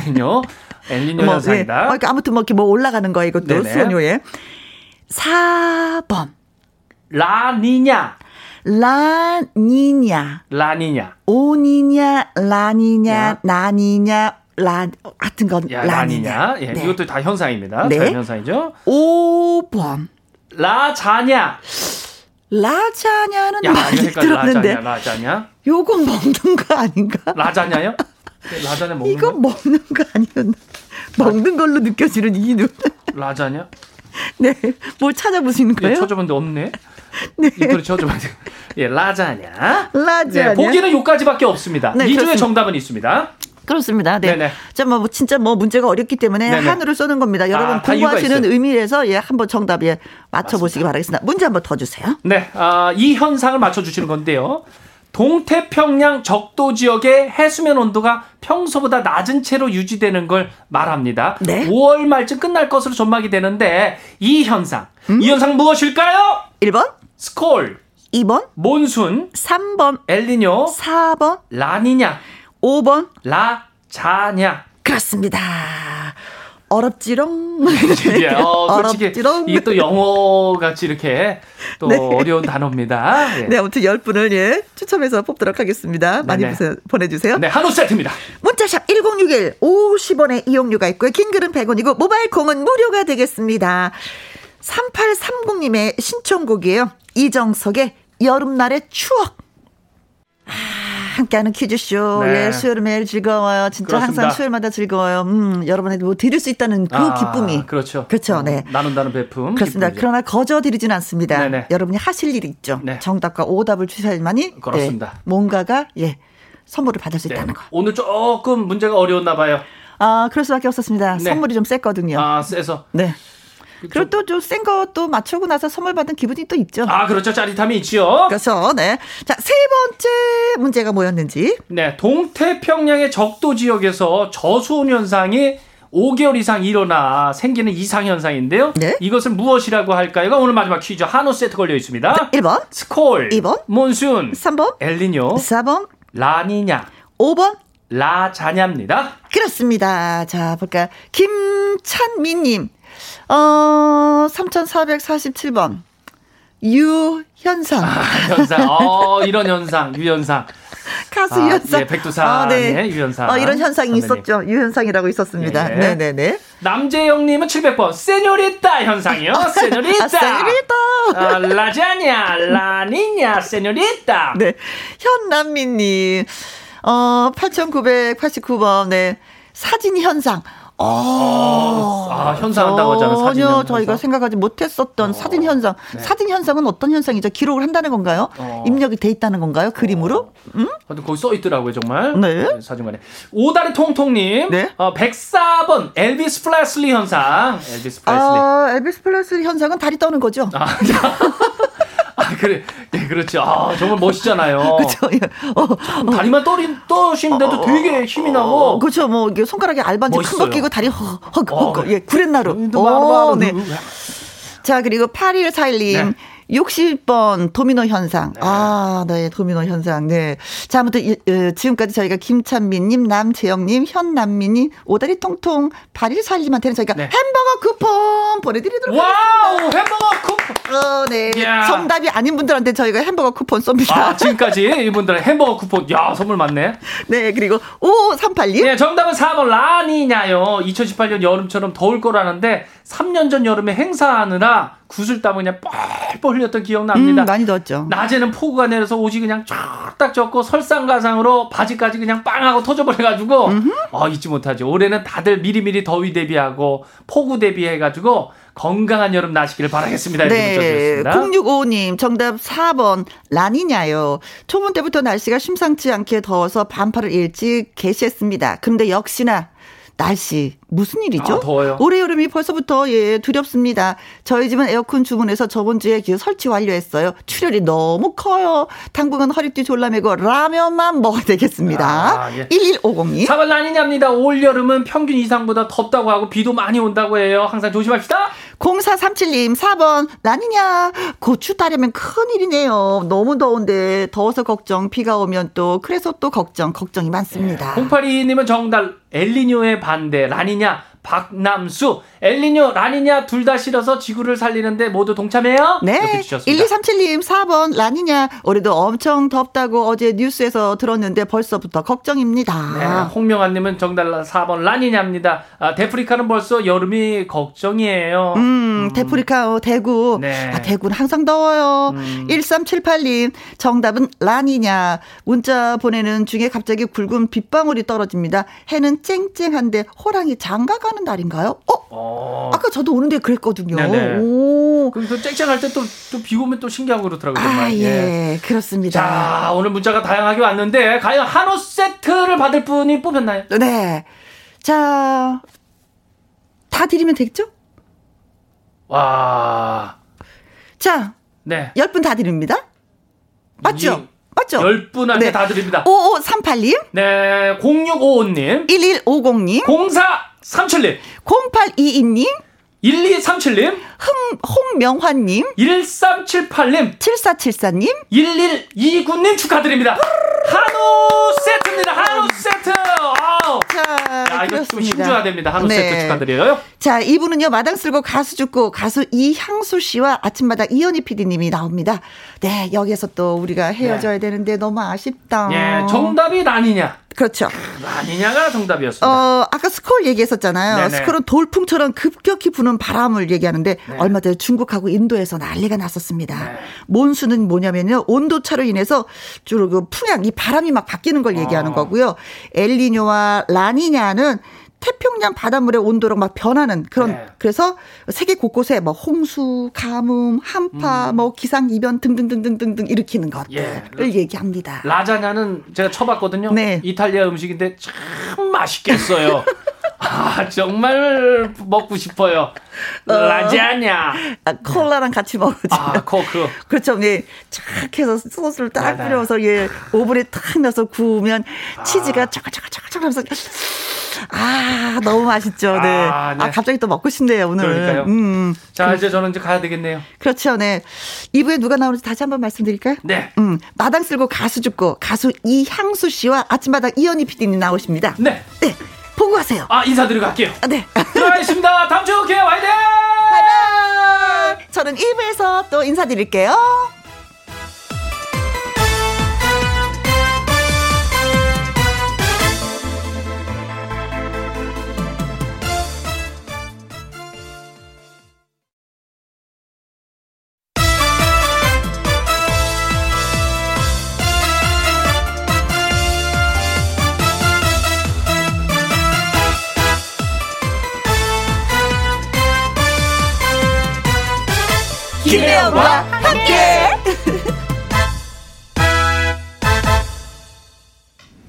S3: 엘리뇨. 엘리뇨
S1: 뭐, 예.
S3: 현상이다.
S1: 어, 그러니까 아무튼 뭐 이렇게 뭐 올라가는 거야, 이것도.
S3: 네네.
S1: 수원요에. 4번.
S3: 라니냐.
S1: 라니냐.
S3: 라니냐.
S1: 오니냐, 라니냐,
S3: 야.
S1: 나니냐, 라, 같은 건
S3: 야,
S1: 라니냐.
S3: 라니냐. 예,
S1: 네.
S3: 이것도 다 현상입니다.
S1: 네.
S3: 현상이죠.
S1: 5번.
S3: 라자냐.
S1: 라자냐는
S3: 야,
S1: 많이. 들었는데.
S3: 라자냐, 라자냐.
S1: 요거 먹는 거 아닌가?
S3: 라자냐요? 네, 라자냐 먹는
S1: 이거
S3: 거?
S1: 먹는 거 아니었나? 먹는 걸로 느껴지는 이 눈.
S3: 라자냐?
S1: 네. 뭘 찾아보시는
S3: 예,
S1: 거예요?
S3: 쳐줘봤는데 없네.
S1: 네.
S3: 인터넷 쳐줘봤는데. 예, 라자냐.
S1: 라자냐.
S3: 네, 보기는 요까지밖에 없습니다.
S1: 네,
S3: 이 중에. 정답은 있습니다.
S1: 그렇습니다. 네.
S3: 네네.
S1: 자, 뭐 진짜 뭐 문제가 어렵기 때문에
S3: 네네.
S1: 한우를 써는 겁니다. 여러분
S3: 아, 다 이유가
S1: 공부하시는. 의미에서 예, 한번 정답 예 맞춰 보시기 바라겠습니다. 문제 한번 더 주세요.
S3: 네, 아, 이 현상을 맞춰 주시는 건데요. 동태평양 적도 지역의 해수면 온도가 평소보다 낮은 채로 유지되는 걸 말합니다.
S1: 네.
S3: 5월 말쯤 끝날 것으로 전망이 되는데 이 현상,
S1: 음?
S3: 이 현상 무엇일까요?
S1: 1번,
S3: 스콜,
S1: 2번,
S3: 몬순,
S1: 3번,
S3: 엘니뇨,
S1: 4번,
S3: 라니냐,
S1: 5번.
S3: 라자냐.
S1: 그렇습니다. 어렵지롱.
S3: 예, 어,
S1: 어렵지롱.
S3: 이게 또 영어 같이 이렇게 또
S1: 네.
S3: 어려운 단어입니다. 예.
S1: 네, 아무튼 10분을 예, 추첨해서 뽑도록 하겠습니다. 많이
S3: 네네.
S1: 보세- 보내주세요.
S3: 네, 한우 세트입니다.
S1: 문자샵 1061 50원의 이용료가 있고요. 긴 글은 100원이고 모바일 콩은 무료가 되겠습니다. 3830님의 신청곡이에요. 이정석의 여름날의 추억. 아, 함께하는 퀴즈쇼.
S3: 네.
S1: 예, 수요일 매일 즐거워요. 진짜
S3: 그렇습니다.
S1: 항상 수요일마다 즐거워요. 음, 여러분에게 뭐 드릴 수 있다는 그
S3: 아,
S1: 기쁨이.
S3: 그렇죠.
S1: 그렇죠, 네.
S3: 어, 나눈다는 배품.
S1: 그렇습니다.
S3: 기쁨이죠.
S1: 그러나 거저 드리진 않습니다.
S3: 네네.
S1: 여러분이 하실 일이 있죠.
S3: 네.
S1: 정답과 오답을 주셔야만이
S3: 그렇습니다.
S1: 네, 뭔가가 예 선물을 받을 수
S3: 네.
S1: 있다는 거.
S3: 오늘 조금 문제가 어려웠나 봐요.
S1: 아, 그럴 수밖에 없었습니다.
S3: 네.
S1: 선물이 좀 셌거든요.
S3: 아, 세서.
S1: 네.
S3: 좀-
S1: 그리고 또 좀센 것도 맞추고 나서 선물 받은 기분이 또 있죠.
S3: 아, 그렇죠. 짜릿함이 있지요.
S1: 그래서 네. 자, 세 번째 문제가 뭐였는지.
S3: 네, 동태평양의 적도 지역에서 저수온 현상이 5개월 이상 일어나 생기는 이상 현상인데요.
S1: 네.
S3: 이것을 무엇이라고 할까요?가 오늘 마지막 퀴즈 한우 세트 걸려 있습니다.
S1: 1번,
S3: 스콜,
S1: 이 번.
S3: 몬순,
S1: 3번,
S3: 엘니뇨,
S1: 4번,
S3: 라니냐,
S1: 5번.
S3: 라자냐입니다.
S1: 그렇습니다. 자, 볼까. 김찬미님. 어, 3447번. 유현상.
S3: 현상, 어, 이런 현상, 유현상.
S1: 가수
S3: 아,
S1: 유현상.
S3: 예, 백두산의 유현상
S1: 어, 이런 현상이
S3: 선배님.
S1: 있었죠. 유현상이라고 있었습니다.
S3: 예.
S1: 네네네.
S3: 남재영님은 700번, 세뇨리따 현상이요. 세뇨리따.
S1: 아, 세뇨리따.
S3: 아, 라자냐, 라니냐, 세뇨리따.
S1: 네. 현남미님, 어, 8989번, 네. 사진 현상. 어,
S3: 아, 현상한다고 하잖아요, 사진
S1: 전혀
S3: 현상.
S1: 저희가 생각하지 못했었던 사진 현상.
S3: 네.
S1: 사진 현상은 어떤 현상이죠? 기록을 한다는 건가요?
S3: 어.
S1: 입력이 돼 있다는 건가요? 그림으로? 음?
S3: 근데 거기 써 있더라고요, 정말.
S1: 네.
S3: 사진관에. 오다리 통통님.
S1: 네.
S3: 어, 104번, 엘비스 프레슬리 현상. 엘비스 프레슬리.
S1: 아, 엘비스 프레슬리 현상은 다리 떠는 거죠.
S3: 아, 아, 그래. 네, 그렇죠. 아, 정말 멋있잖아요.
S1: 그렇죠. 예. 어,
S3: 다리만 떠린, 떠신데도 되게 힘이 나고.
S1: 어, 그렇죠. 뭐 이게 손가락에 알반지 큰 거. 끼고 다리
S3: 어,
S1: 허,
S3: 그래.
S1: 예, 구레나룻.
S3: 또
S1: 오, 네. 자, 그리고 8141님.
S3: 네.
S1: 60번 도미노 현상. 아, 네, 도미노 현상. 네. 자, 아무튼 이, 어, 지금까지 저희가 김찬민님, 남재영님, 현남민님, 오다리 통통 8141님한테는 저희가
S3: 네.
S1: 햄버거 쿠폰 보내드리도록
S3: 와우! 햄버거 쿠폰!
S1: 어, 네.
S3: 이야.
S1: 정답이 아닌 분들한테 저희가 햄버거 쿠폰 쏩니다.
S3: 아, 지금까지 이분들은 햄버거 쿠폰. 야, 선물 많네.
S1: 네, 그리고 5538님.
S3: 네, 정답은 4번 라니냐요. 2018년 여름처럼 더울 거라는데 3년 전 여름에 행사하느라 구슬땀을 그냥 뻘뻘 흘렸던 기억 납니다.
S1: 음, 많이 넣었죠.
S3: 낮에는 폭우가 내려서 옷이 그냥 쫙딱 젖고 설상가상으로 바지까지 그냥 빵하고 터져버려가지고 어, 잊지 못하죠. 올해는 다들 미리미리 더위 대비하고 폭우 대비해가지고 건강한 여름 나시기를 바라겠습니다.
S1: 네.
S3: 문자 주셨습니다.
S1: 0655님, 정답 4번, 라니냐요. 초본 때부터 날씨가 심상치 않게 더워서 반팔을 일찍 개시했습니다. 근데 역시나, 날씨 무슨 일이죠?
S3: 아, 더워요.
S1: 올해 여름이 벌써부터 예 두렵습니다. 저희 집은 에어컨 주문해서 저번 주에 그 설치 완료했어요. 출혈이 너무 커요. 당분간 허리띠 졸라매고 라면만 먹어야 되겠습니다.
S3: 아, 예.
S1: 1150님.
S3: 4번 라니냐입니다. 올 여름은 평균 이상보다 덥다고 하고 비도 많이 온다고 해요. 항상 조심합시다.
S1: 0437님 4번. 라니냐? 고추 따려면 큰일이네요. 너무 더운데 더워서 걱정 비가 오면 또 그래서 또 걱정 걱정이 많습니다.
S3: 082님은 정답. 엘리뇨의 반대. 라니냐 박남수 엘리뇨 라니냐 둘다 싫어서 지구를 살리는데 모두 동참해요.
S1: 네
S3: 주셨습니다.
S1: 1237님 4번 라니냐 올해도 엄청 덥다고 어제 뉴스에서 들었는데 벌써부터 걱정입니다
S3: 네, 홍명아님은 정답 4번 라니냐입니다. 아, 데프리카는 벌써 여름이 걱정이에요.
S1: 음, 데프리카 어, 대구.
S3: 네.
S1: 아, 대구는 항상 더워요.
S3: 음.
S1: 1378님, 정답은 라니냐. 문자 보내는 중에 갑자기 굵은 빗방울이 떨어집니다. 해는 쨍쨍한데 호랑이 장가 가는 날인가요? 어?
S3: 어,
S1: 아까 저도 오는데 그랬거든요.
S3: 네네.
S1: 오. 오.
S3: 그럼 또 쨍쨍할 때 또 또 비고 오면 또 신기하고 그렇더라고요. 정말.
S1: 아, 예. 그렇습니다.
S3: 자, 오늘 문자가 다양하게 왔는데 과연 한우 세트를 받을 분이 뽑혔나요?
S1: 네. 자, 다 드리면 되겠죠?
S3: 와.
S1: 자,
S3: 네.
S1: 10분 다 드립니다. 맞죠? 맞죠?
S3: 10분한테
S1: 네.
S3: 다 드립니다.
S1: 5538님,
S3: 네. 0655님,
S1: 1150님,
S3: 0437님,
S1: 0822님,
S3: 1237님,
S1: 흥, 홍명환님,
S3: 1378님,
S1: 7474님,
S3: 1129님 축하드립니다. 한우 세트입니다. 한우 세트. 아우.
S1: 자,
S3: 야, 이거 좀. 힘줘야 됩니다. 한우
S1: 네.
S3: 세트 축하드려요.
S1: 자, 이분은요, 마당 쓸고 가수 죽고 가수 이향수 씨와 아침마당 이현희 PD님이 나옵니다. 네, 여기서 또 우리가 헤어져야 되는데 너무 아쉽다.
S3: 예, 정답이 라니냐.
S1: 그렇죠.
S3: 라니냐가 정답이었습니다.
S1: 어, 아까 스콜 얘기했었잖아요.
S3: 네네.
S1: 스콜은 돌풍처럼 급격히 부는 바람을 얘기하는데 얼마 전에 중국하고 인도에서 난리가 났었습니다.
S3: 네.
S1: 몬수는 뭐냐면요. 온도 차로 인해서 주로 그 풍향, 이 바람이 막 바뀌는 걸 얘기하는
S3: 어.
S1: 거고요. 엘니뇨와 라니냐는 태평양 바닷물의 온도로 막 변하는 그런
S3: 네.
S1: 그래서 세계 곳곳에 뭐 홍수, 가뭄, 한파, 뭐 기상 이변 등등등등등등 일으키는 것들을
S3: 음. 예.
S1: 얘기합니다.
S3: 라자냐는 제가 쳐봤거든요.
S1: 네.
S3: 이탈리아 음식인데 참 맛있겠어요. 아, 정말 먹고 싶어요. 라자냐.
S1: 아, 콜라랑 같이 먹어죠.
S3: 아, 코크.
S1: 그렇죠. 네. 착 해서 소스를 딱
S3: 네네.
S1: 뿌려서 예, 오븐에 탁 넣어서 구우면 치즈가 차가차가차가차가 하면서 아, 너무 맛있죠. 네.
S3: 아,
S1: 아,
S3: 네.
S1: 갑자기 또 먹고 싶네요, 오늘.
S3: 그러니까요.
S1: 음.
S3: 자, 이제 저는 이제 가야 되겠네요.
S1: 그렇죠. 네. 2부에 누가 나오는지 다시 한번 말씀드릴까요?
S3: 네.
S1: 음, 마당 쓸고 가수 죽고 가수 이향수 씨와 아침마당 이현희 PD님 나오십니다.
S3: 네.
S1: 네. 보고 가세요.
S3: 아, 인사드리고 갈게요.
S1: 아, 네.
S3: 들어가겠습니다. 다음 주에. 화이팅!
S1: 바이바이. 저는 1부에서 또 인사드릴게요. 김혜영과 함께.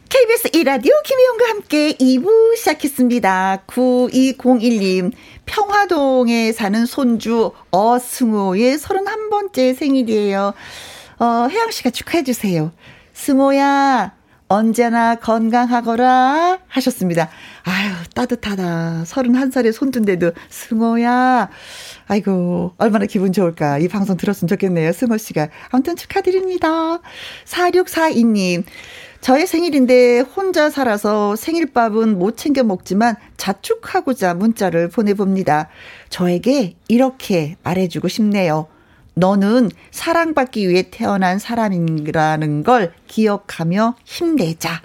S1: KBS 1라디오 김혜영과 함께 2부 시작했습니다. 9201님, 평화동에 사는 손주 어승호의 31번째 생일이에요. 어, 혜영 씨가 축하해주세요. 승호야, 언제나 건강하거라 하셨습니다. 아유, 따뜻하다. 31살의 손주인데도 승호야. 아이고, 얼마나 기분 좋을까. 이 방송 들었으면 좋겠네요. 승호 씨가. 아무튼 축하드립니다. 4642님. 저의 생일인데 혼자 살아서 생일밥은 못 챙겨 먹지만 자축하고자 문자를 보내봅니다. 저에게 이렇게 말해주고 싶네요. 너는 사랑받기 위해 태어난 사람이라는 걸 기억하며 힘내자.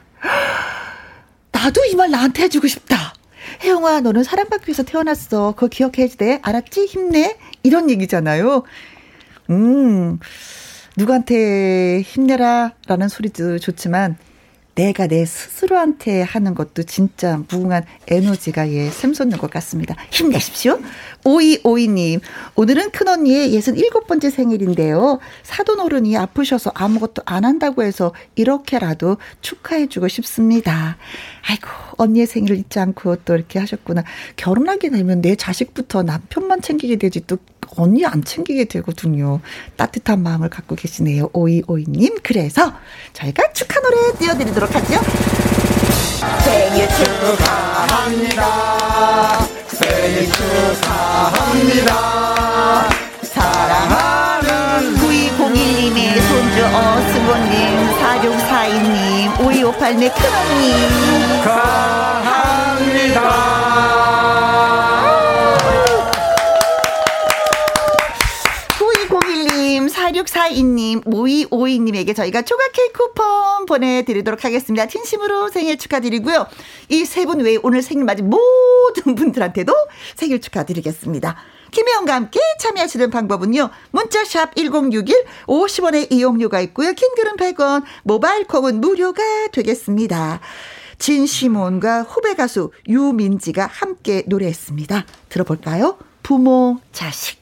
S1: 나도 이 말 나한테 해주고 싶다. 혜영아, 너는 사랑받기 위해서 태어났어. 그거 기억해야지 돼. 알았지? 힘내. 이런 얘기잖아요. 음, 누구한테 힘내라 라는 소리도 좋지만, 내가 내 스스로한테 하는 것도 진짜 무궁한 에너지가 예, 샘솟는 것 같습니다. 힘내십시오. 5252님, 오늘은 큰언니의 67번째 생일인데요. 사돈 어른이 아프셔서 아무것도 안 한다고 해서 이렇게라도 축하해주고 싶습니다. 아이고, 언니의 생일을 잊지 않고 또 이렇게 하셨구나. 결혼하게 되면 내 자식부터 남편만 챙기게 되지 또 언니 안 챙기게 되거든요. 따뜻한 마음을 갖고 계시네요. 5252님. 그래서 저희가 축하 노래 띄워드리도록 하죠. 생일 축하합니다. 생일 축하합니다. 사랑하는 9201님의 손주 어승호님, 4642님, 5258의 큰언니. 축하합니다. 4642님, 5252님에게 저희가 초과 케이크 쿠폰 보내드리도록 하겠습니다. 진심으로 생일 축하드리고요. 이 세 분 외에 오늘 생일 맞은 모든 분들한테도 생일 축하드리겠습니다. 김혜영과 함께 참여하시는 방법은요. 문자샵 1061 50원의 이용료가 있고요. 킹글은 100원, 모바일 콩은 무료가 되겠습니다. 진시몬과 후배 가수 유민지가 함께 노래했습니다. 들어볼까요? 부모, 자식.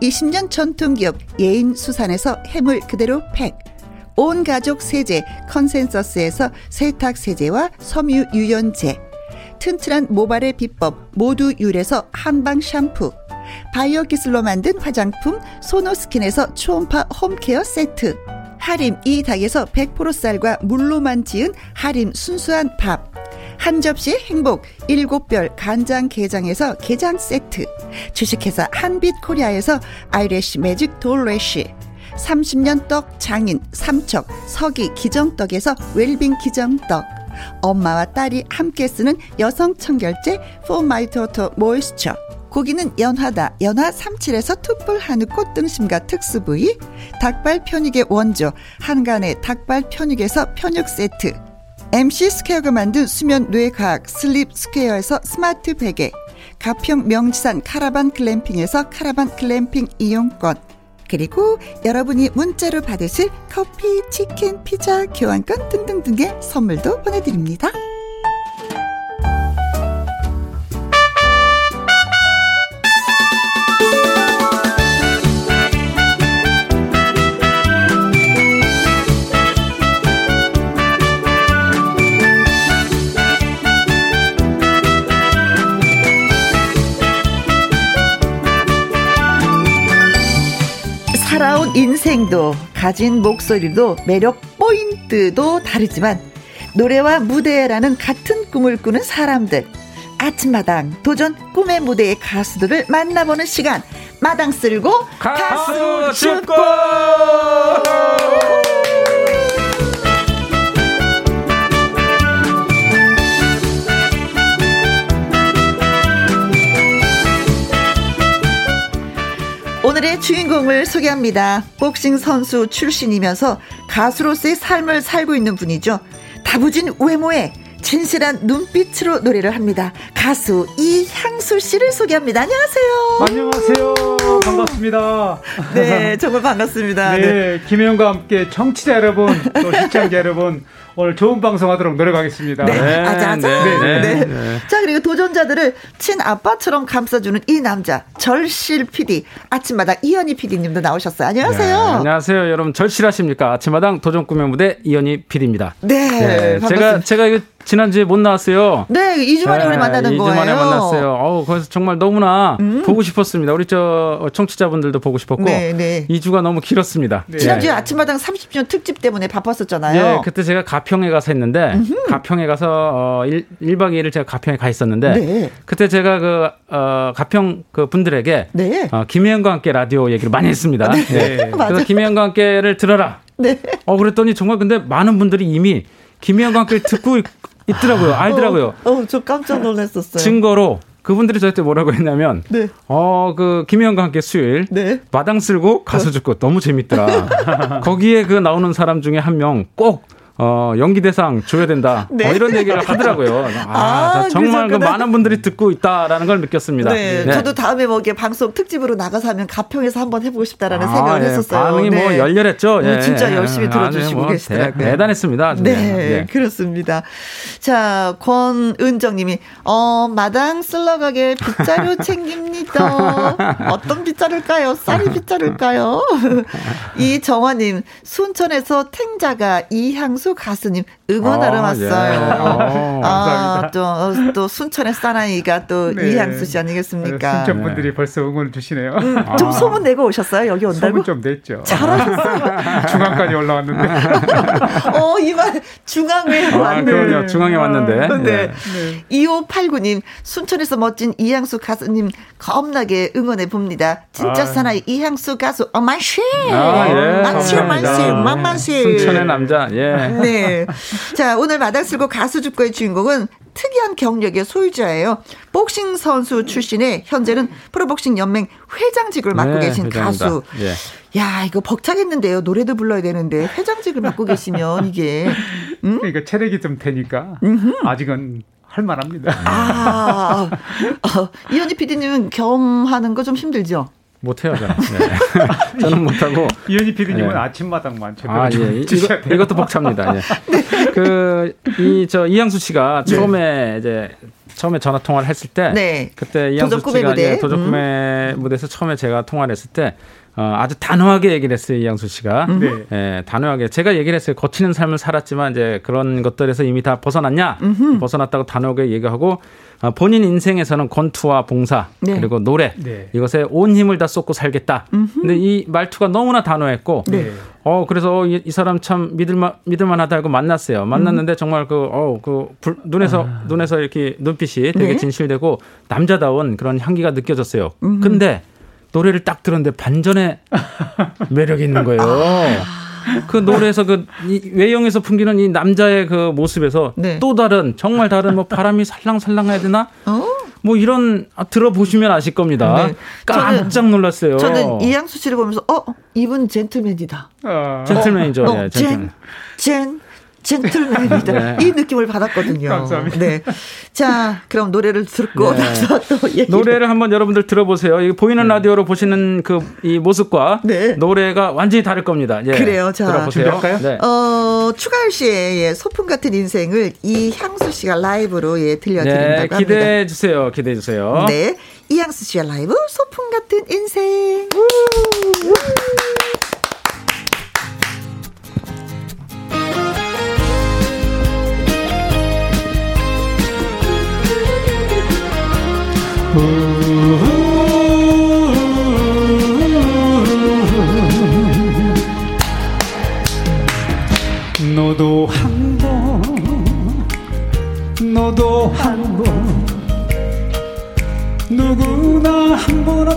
S1: 20년 전통기업 예인수산에서 해물 그대로 팩, 온 가족 세제 컨센서스에서 세탁 세제와 섬유 유연제, 튼튼한 모발의 비법 모두 유래서 한방 샴푸. 바이오 기술로 만든 화장품 소노스킨에서 초음파 홈케어 세트. 하림 e닭에서 100% 쌀과 물로만 지은 하림 순수한 밥 한 접시 행복 일곱 별 간장 게장에서 게장 세트. 주식회사 한빛코리아에서 아이래쉬 매직 돌래쉬. 30년 떡 장인 삼척 서기 기정떡에서 웰빙 기정떡. 엄마와 딸이 함께 쓰는 여성 청결제 포마이토토 모이스처 고기는 연하다 연하 37에서 툭불 한우 꽃등심과 특수 부위. 닭발 편육의 원조 한간의 닭발 편육에서 편육 세트 MC 스퀘어가 만든 수면 뇌과학 슬립 스퀘어에서 스마트 베개 가평 명지산 카라반 글램핑에서 카라반 글램핑 이용권 그리고 여러분이 문자로 받으실 커피, 치킨, 피자, 교환권 등등등의 선물도 보내드립니다. 살아온 인생도 가진 목소리도 매력 포인트도 다르지만 노래와 무대라는 같은 꿈을 꾸는 사람들. 아침마당 도전 꿈의 무대의 가수들을 만나보는 시간. 마당 쓸고 가수 축구 오늘의 주인공을 소개합니다. 복싱 선수 출신이면서 가수로서의 삶을 살고 있는 분이죠. 다부진 외모에 진실한 눈빛으로 노래를 합니다. 가수 이향수 씨를 소개합니다. 안녕하세요.
S4: 안녕하세요. 반갑습니다.
S1: 네, 정말 반갑습니다.
S4: 네, 네. 김혜영과 함께 청취자 여러분, 또 시청자 여러분, 오늘 좋은 방송하도록 노력하겠습니다.
S1: 네, 네 아자아자. 네, 네, 네, 네. 자 그리고 도전자들을 친 아빠처럼 감싸주는 이 남자 절실 PD 아침마당 이현희 PD님도 나오셨어요. 안녕하세요.
S5: 안녕하세요, 여러분 절실하십니까? 아침마당 도전 꿈의 무대 이현희 PD입니다.
S1: 네,
S5: 제가 제가 이거 지난주에 못 나왔어요.
S1: 네, 2주 만에 네, 우리 만나는 2주 거예요. 2주 만에
S5: 만났어요. 어우, 그래서 정말 너무나 음. 보고 싶었습니다. 우리 저 청취자분들도 보고 싶었고. 네, 네. 2주가 너무 길었습니다.
S1: 네. 지난주에 아침마당 30주년 특집 때문에 바빴었잖아요.
S5: 네, 그때 제가 가 평에 가서 했는데 음흠. 가평에 가서 어 1, 1박 2일을 제가 가평에 가 있었는데 네. 그때 제가 그 어, 가평 그 분들에게 네. 어, 김혜영과 함께 라디오 얘기를 많이 했습니다. 네. 네. 그래서 김혜영과 함께를 들어라. 네. 어 그랬더니 정말 근데 많은 분들이 이미 김혜영과 함께 듣고 있더라고요. 알더라고요.
S1: 어, 어, 저 깜짝 놀랐었어요.
S5: 증거로 그분들이 저한테 뭐라고 했냐면, 네. 어, 그, 김혜영과 함께 수요일, 네. 마당 쓸고 가수 죽고 너무 재밌더라. 거기에 그 나오는 사람 중에 한 명 꼭, 어, 연기 대상 줘야 된다. 네. 뭐 이런 얘기를 하더라고요. 아, 아 정말 그 많은 분들이 듣고 있다라는 걸 느꼈습니다.
S1: 네. 네. 저도 다음에 뭐 이게 방송 특집으로 나가서 하면 가평에서 한번 해보고 싶다라는 아, 생각을 예. 했었어요.
S5: 반응이 뭐 네. 열렬했죠.
S1: 예. 진짜 열심히 들어주시고 뭐 계시더라고요.
S5: 대, 단했습니다
S1: 네, 네, 그렇습니다. 자, 권은정 님이, 어, 마당 쓸러가게 빗자루 챙깁니다. 어떤 빗자루일까요? 쌀이 빗자루일까요? 이 정화님, 순천에서 탱자가 이향수 이양수 가수님 응원하러 아, 왔어요. 예. 어, 아, 또, 또 순천의 사나이가 또 네. 이양수 씨 아니겠습니까?
S6: 순천 분들이 네. 벌써 응원을 주시네요.
S1: 음, 좀 아. 소문 내고 오셨어요? 여기 온다고?
S6: 소문 좀 냈죠.
S1: 잘하셨어요.
S6: 중앙까지 올라왔는데.
S1: 어, 이말 중앙에 아, 왔네.
S5: 그럼요. 중앙에 왔는데. 네.
S1: 네. 네. 2589님, 순천에서 멋진 이양수 가수님 겁나게 응원해 봅니다. 진짜 아. 사나이 이향수 가수 어마시 아, 예. 만시 만시 만만시
S5: 순천의 남자 예.
S1: 네. 자 오늘 마당 쓸고 가수 죽고의 주인공은 특이한 경력의 소유자예요. 복싱 선수 출신의 현재는 프로복싱 연맹 회장직을 맡고 네, 계신 회장입니다. 가수. 예. 야 이거 벅차겠는데요. 노래도 불러야 되는데 회장직을 맡고 계시면 이게
S6: 음? 그러니까 체력이 좀 되니까 아직은 할 만합니다.
S1: 아, 어, 이현희 PD님은 겸하는 거 좀 힘들죠?
S5: 못해요, 저는. 네. 저는 못하고.
S6: 이현희 PD님은 네. 아침마당만 제대로
S5: 아, 예. 이거, 이것도 벅찹니다. 예. 네. 그, 이, 저, 이양수 씨가 네. 처음에 이제 처음에 전화 통화를 했을 때 네. 그때 이양수 씨가 무대. 도적 꿈의 음. 무대에서 처음에 제가 통화를 했을 때 어, 아주 단호하게 얘기를 했어요, 이양수 씨가. 네. 예, 단호하게. 제가 얘기를 했어요. 거치는 삶을 살았지만 이제 그런 것들에서 이미 다 벗어났냐? 음흠. 벗어났다고 단호하게 얘기하고 어, 본인 인생에서는 권투와 봉사 네. 그리고 노래 네. 이것에 온 힘을 다 쏟고 살겠다. 음흠. 근데 이 말투가 너무나 단호했고 네. 어 그래서 이, 이, 사람 참 믿을만 믿을만하다 고 만났어요. 만났는데 음. 정말 그 어그 그 눈에서 아. 눈에서 이렇게 눈빛이 되게 네. 진실되고 남자다운 그런 향기가 느껴졌어요. 음흠. 근데 노래를 딱 들었는데 반전의 매력이 있는 거예요. 아. 그 노래에서 그 외형에서 풍기는 이 남자의 그 모습에서 네. 또 다른 정말 다른 뭐 바람이 살랑살랑 해야 되나? 어? 뭐 이런 아, 들어보시면 아실 겁니다. 네. 깜짝 놀랐어요.
S1: 저는 이양수 씨를 보면서 어 이분 젠틀맨이다.
S5: 어. 젠틀맨이죠. 어, 네,
S1: 젠틀맨. 젠, 젠 젠틀맨이다. 네. 이 느낌을 받았거든요.
S6: 감사합니다.
S1: 네. 자, 그럼 노래를 듣고 네. 나서 또
S5: 얘기를. 노래를 한번 여러분들 들어보세요. 이 보이는 네. 라디오로 보시는 그 이 모습과 네. 노래가 완전히 다를 겁니다. 예.
S1: 그래요. 자,
S5: 들어보세요.
S1: 네. 어, 추가열 씨의 예, 소풍 같은 인생을 이 향수 씨가 라이브로 예, 들려드린다고 네,
S5: 합니다. 기대해 주세요. 기대해 주세요.
S1: 네. 이향수 씨의 라이브 소풍 같은 인생.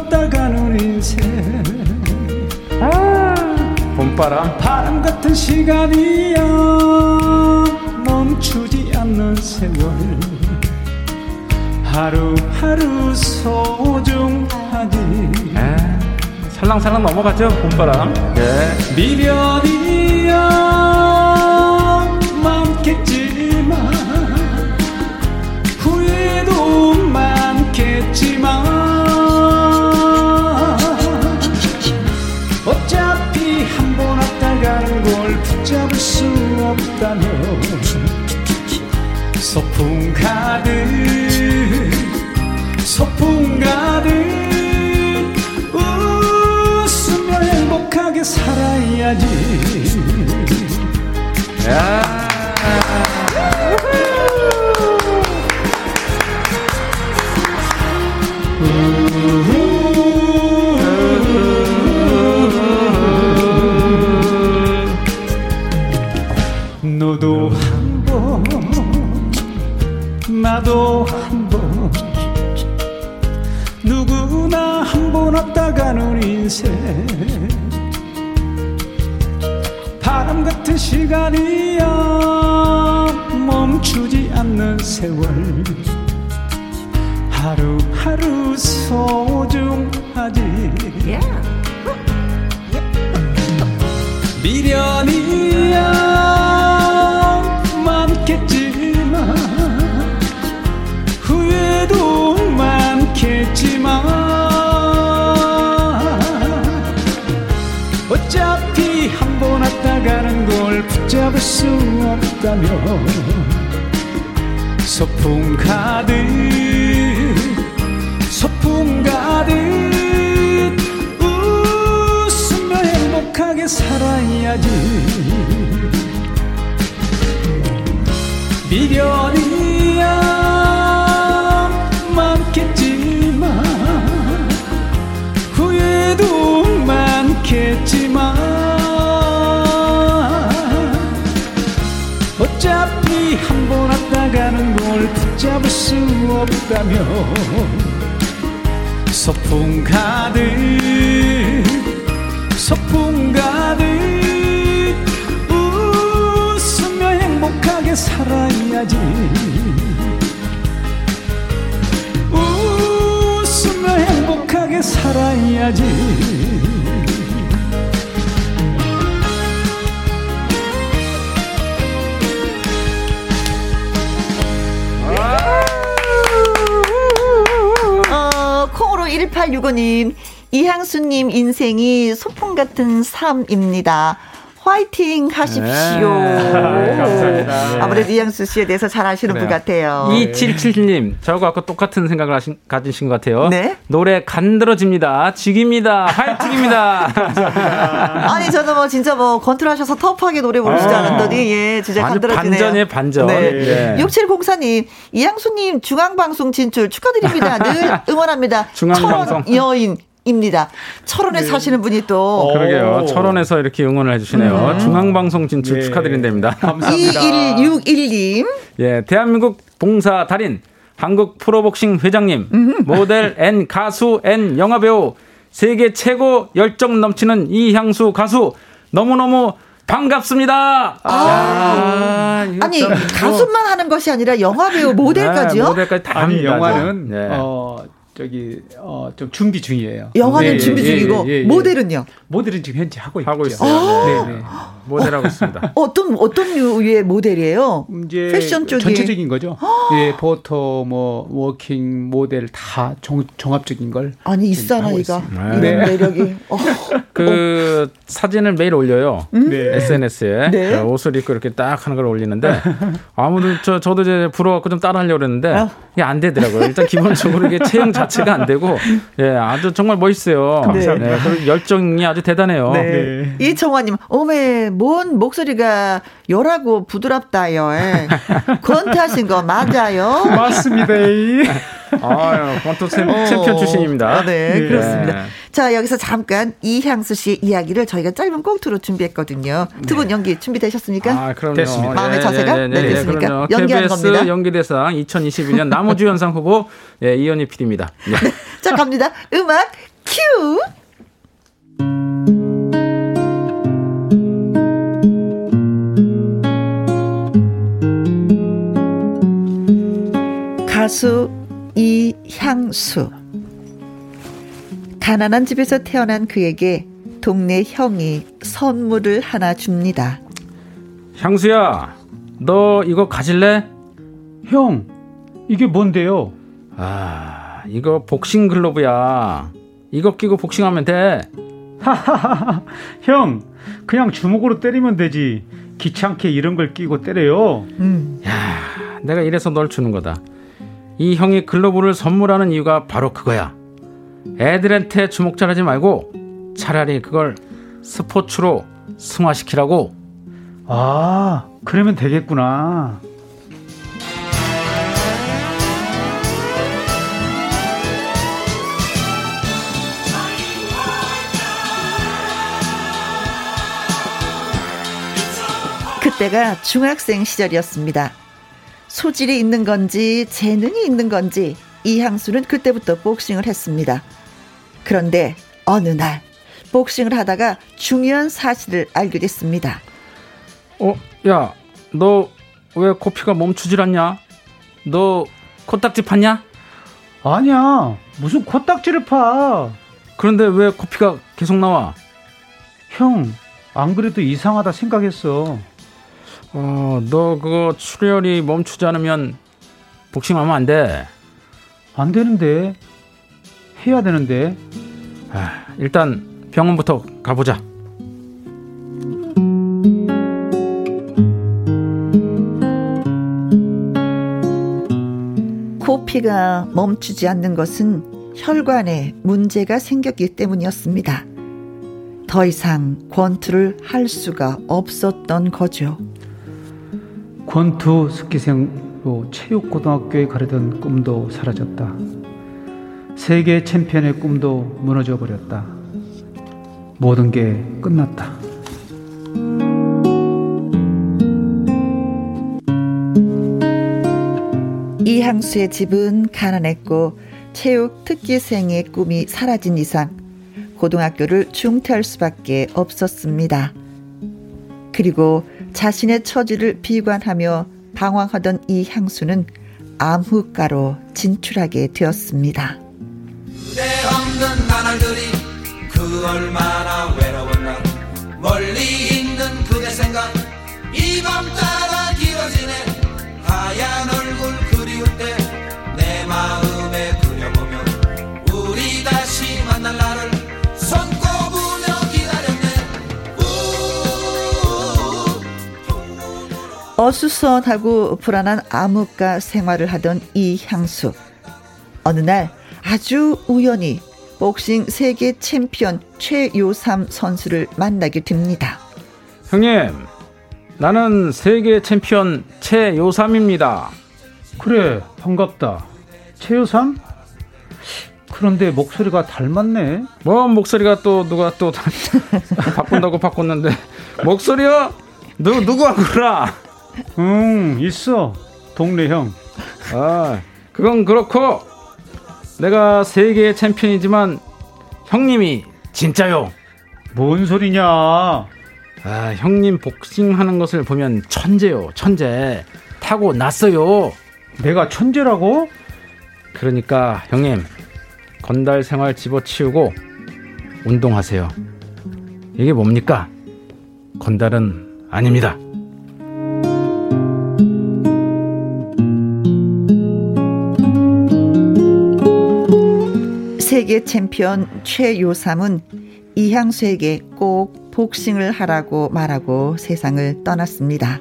S4: 왔다 가는 인생.
S5: 아, 봄바람.
S4: 바람 같은 시간이야, 멈추지 않는 세월. 하루하루 소중하지 에,
S5: 살랑살랑 넘어가죠 봄바람
S4: 예. 미련이야 많겠지만 후회도 많겠지만 없다면 소풍 가득 소풍 가득 웃으며 행복하게 살아야지 야. 나도 한 번. 누구나 한 번 왔다 가는 인생 바람 같은 시간이야. 멈추지 않는 세월. 하루하루 소중하지. 미련이야 번 왔다 가는 걸 붙잡을 수 없다면 소풍 가득 소풍 가득 웃으며 행복하게 살아야지.
S7: 미련이 붙잡을 수 없다면 소풍 가득 소풍 가득. 웃으며 행복하게 살아야지. 웃으며 행복하게 살아야지
S1: 3865님, 이향수님 인생이 소풍 같은 삶입니다. 화이팅 하십시오. 네, 감사합니다. 아무래도 이양수 씨에 대해서 잘 아시는 그래요. 분 같아요.
S5: 2777님, 저하고 아까 똑같은 생각을 하신, 가지신 것 같아요. 네? 노래 간들어집니다. 죽입니다. 화이팅입니다.
S1: 아니, 저는 뭐 진짜 뭐 건틀하셔서 터프하게 노래 부르시지 아. 않았더니, 예, 진짜 간들어지네요.
S5: 반전에 반전. 네.
S1: 네. 6704님, 이양수님 중앙방송 진출 축하드립니다. 늘 응원합니다. 중앙방송. 여인. 입니다. 철원에 네. 사시는 분이 또
S5: 어, 그러게요. 철원에서 이렇게 응원을 해주시네요. 음. 중앙방송 진출 예. 축하드린답니다.
S1: 감사합니다. 2161님.
S5: 예, 대한민국 봉사 달인, 한국 프로복싱 회장님, 음. 모델 N 가수 N 영화배우, 세계 최고 열정 넘치는 이향수 가수 너무너무 반갑습니다. 아,
S1: 야, 아니 가수만 하는 것이 아니라 영화 배우 모델까지요? 네,
S4: 모델까지 다 아니, 영화는 네. 어, 저기 어, 좀 준비 중이에요.
S1: 영화는 네, 준비 예, 중이고 예, 예, 모델은요?
S4: 모델은 지금 현재 하고,
S5: 하고. 있어요. 네, 네. 모델하고 있습니다.
S1: 어떤 어떤 류의 모델이에요? 이제 패션 쪽이
S4: 전체적인 거죠. 예, 포토 뭐 워킹 모델 다 종, 종합적인 걸
S1: 아니 이 사나이가 이런 네. 매력이 어.
S5: 그 어. 사진을 매일 올려요. 음? 네. SNS에 네. 그 옷을 입고 이렇게 딱 하는 걸 올리는데 아무도 저 저도 이제 부러워갖고 좀 따라 하려고 그랬는데 아. 이게 안 되더라고요. 일단 기본적으로 이게 체형 자 체가 안 되고 예, 아주 정말 멋있어요. 네. 네. 그리고 열정이 아주 대단해요. 네. 네.
S1: 이청화님, 오메 뭔 목소리가 요라고 부드럽다요. 예. 권투하신 거 맞아요?
S4: 맞습니다.
S5: 아, 권투 챔피언 출신입니다. 아,
S1: 네, 네, 그렇습니다. 자, 여기서 잠깐 이향수 씨의 이야기를 저희가 짧은 꽁트로 준비했거든요. 두분 네. 연기 준비되셨습니까?
S5: 아, 그럼요.
S4: 됐습니다.
S1: 마음의 자세가 네, 네, 네, 네 됐습니까? 연기하는 겁니다.
S5: 연기대상 2021년 나무주연상 후보 예, 이현희 PD입니다. 네.
S1: 자, 갑니다. 음악 큐! 가수 이향수. 가난한 집에서 태어난 그에게 동네 형이 선물을 하나 줍니다.
S5: 향수야, 너 이거 가질래?
S4: 형, 이게 뭔데요?
S5: 아, 이거 복싱 글러브야. 이거 끼고 복싱하면 돼.
S4: 하하하, 형, 그냥 주먹으로 때리면 되지. 귀찮게 이런 걸 끼고 때려요.
S5: 음. 야, 내가 이래서 널 주는 거다. 이 형이 글로브를 선물하는 이유가 바로 그거야. 애들한테 주목 잘하지 말고 차라리 그걸 스포츠로 승화시키라고.
S4: 아, 그러면 되겠구나.
S1: 그때가 중학생 시절이었습니다. 소질이 있는 건지 재능이 있는 건지 이향수는 그때부터 복싱을 했습니다. 그런데 어느 날 복싱을 하다가 중요한 사실을 알게 됐습니다.
S5: 어, 야, 너 왜 코피가 멈추질 않냐? 너 코딱지 팠냐?
S4: 아니야, 무슨 코딱지를 파?
S5: 그런데 왜 코피가 계속 나와?
S4: 형, 안 그래도 이상하다 생각했어.
S5: 어, 너 그거 출혈이 멈추지 않으면 복싱하면 안 돼.
S4: 안 되는데. 해야 되는데.
S5: 아, 일단 병원부터 가보자.
S1: 코피가 멈추지 않는 것은 혈관에 문제가 생겼기 때문이었습니다. 더 이상 권투를 할 수가 없었던 거죠.
S4: 권투 스키생으로 체육고등학교에 가려던 꿈도 사라졌다. 세계 챔피언의 꿈도 무너져 버렸다. 모든 게 끝났다.
S1: 이항수의 집은 가난했고 체육 특기생의 꿈이 사라진 이상 고등학교를 중퇴할 수밖에 없었습니다. 그리고 자신의 처지를 비관하며 방황하던 이 향수는 암흑가로 진출하게 되었습니다. 없는 나날들이 그 얼마나 외로웠나 멀리 어수선하고 불안한 암흑가 생활을 하던 이 향수. 어느 날 아주 우연히 복싱 세계 챔피언 최요삼 선수를 만나게 됩니다.
S5: 형님, 나는 세계 챔피언 최요삼입니다.
S4: 그래, 반갑다. 최요삼? 그런데 목소리가 닮았네.
S5: 뭐 목소리가 또 누가 또 바꾼다고 바꿨는데 목소리요? 누 누구하구나?
S4: 응, 있어. 동네 형.
S5: 아, 그건 그렇고 내가 세계 챔피언이지만 형님이 진짜요.
S4: 뭔 소리냐?
S5: 아, 형님 복싱하는 것을 보면 천재요, 천재. 타고 났어요.
S4: 내가 천재라고?
S5: 그러니까 형님 건달 생활 집어치우고 운동하세요. 이게 뭡니까? 건달은 아닙니다.
S1: 세계 챔피언 최요삼은 이향수에게 꼭 복싱을 하라고 말하고 세상을 떠났습니다.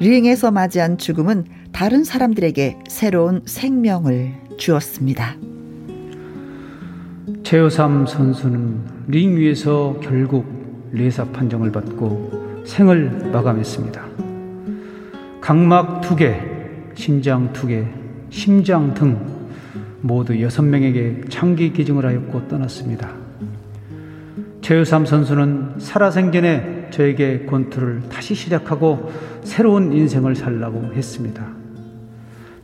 S1: 링에서 맞이한 죽음은 다른 사람들에게 새로운 생명을 주었습니다.
S4: 최요삼 선수는 링 위에서 결국 레사 판정을 받고 생을 마감했습니다. 각막 두 개, 신장 두 개, 심장 등 모두 여섯 명에게 장기 기증을 하였고 떠났습니다. 최유삼 선수는 살아생전에 저에게 권투를 다시 시작하고 새로운 인생을 살라고 했습니다.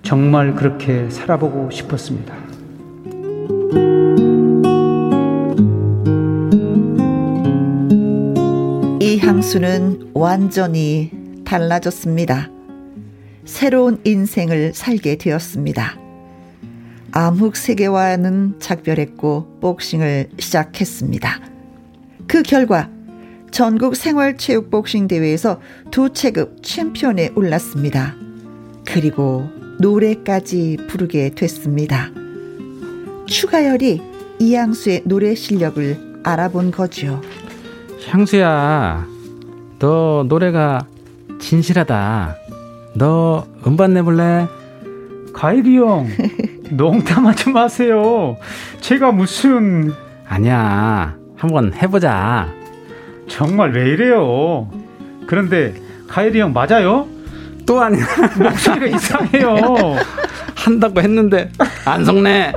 S4: 정말 그렇게 살아보고 싶었습니다.
S1: 이 향수는 완전히 달라졌습니다. 새로운 인생을 살게 되었습니다. 암흑 세계와는 작별했고 복싱을 시작했습니다. 그 결과 전국 생활체육 복싱 대회에서 두 체급 챔피언에 올랐습니다. 그리고 노래까지 부르게 됐습니다. 추가열이 이양수의 노래 실력을 알아본 거죠.
S5: 향수야, 너 노래가 진실하다. 너 음반 내볼래?
S4: 가이리 형, 농담하지 마세요. 제가 무슨
S5: 아니야. 한번 해보자.
S4: 정말 왜 이래요? 그런데 가이리 형 맞아요?
S5: 또 아니야.
S4: 목소리가 이상해요.
S5: 한다고 했는데 안 속네.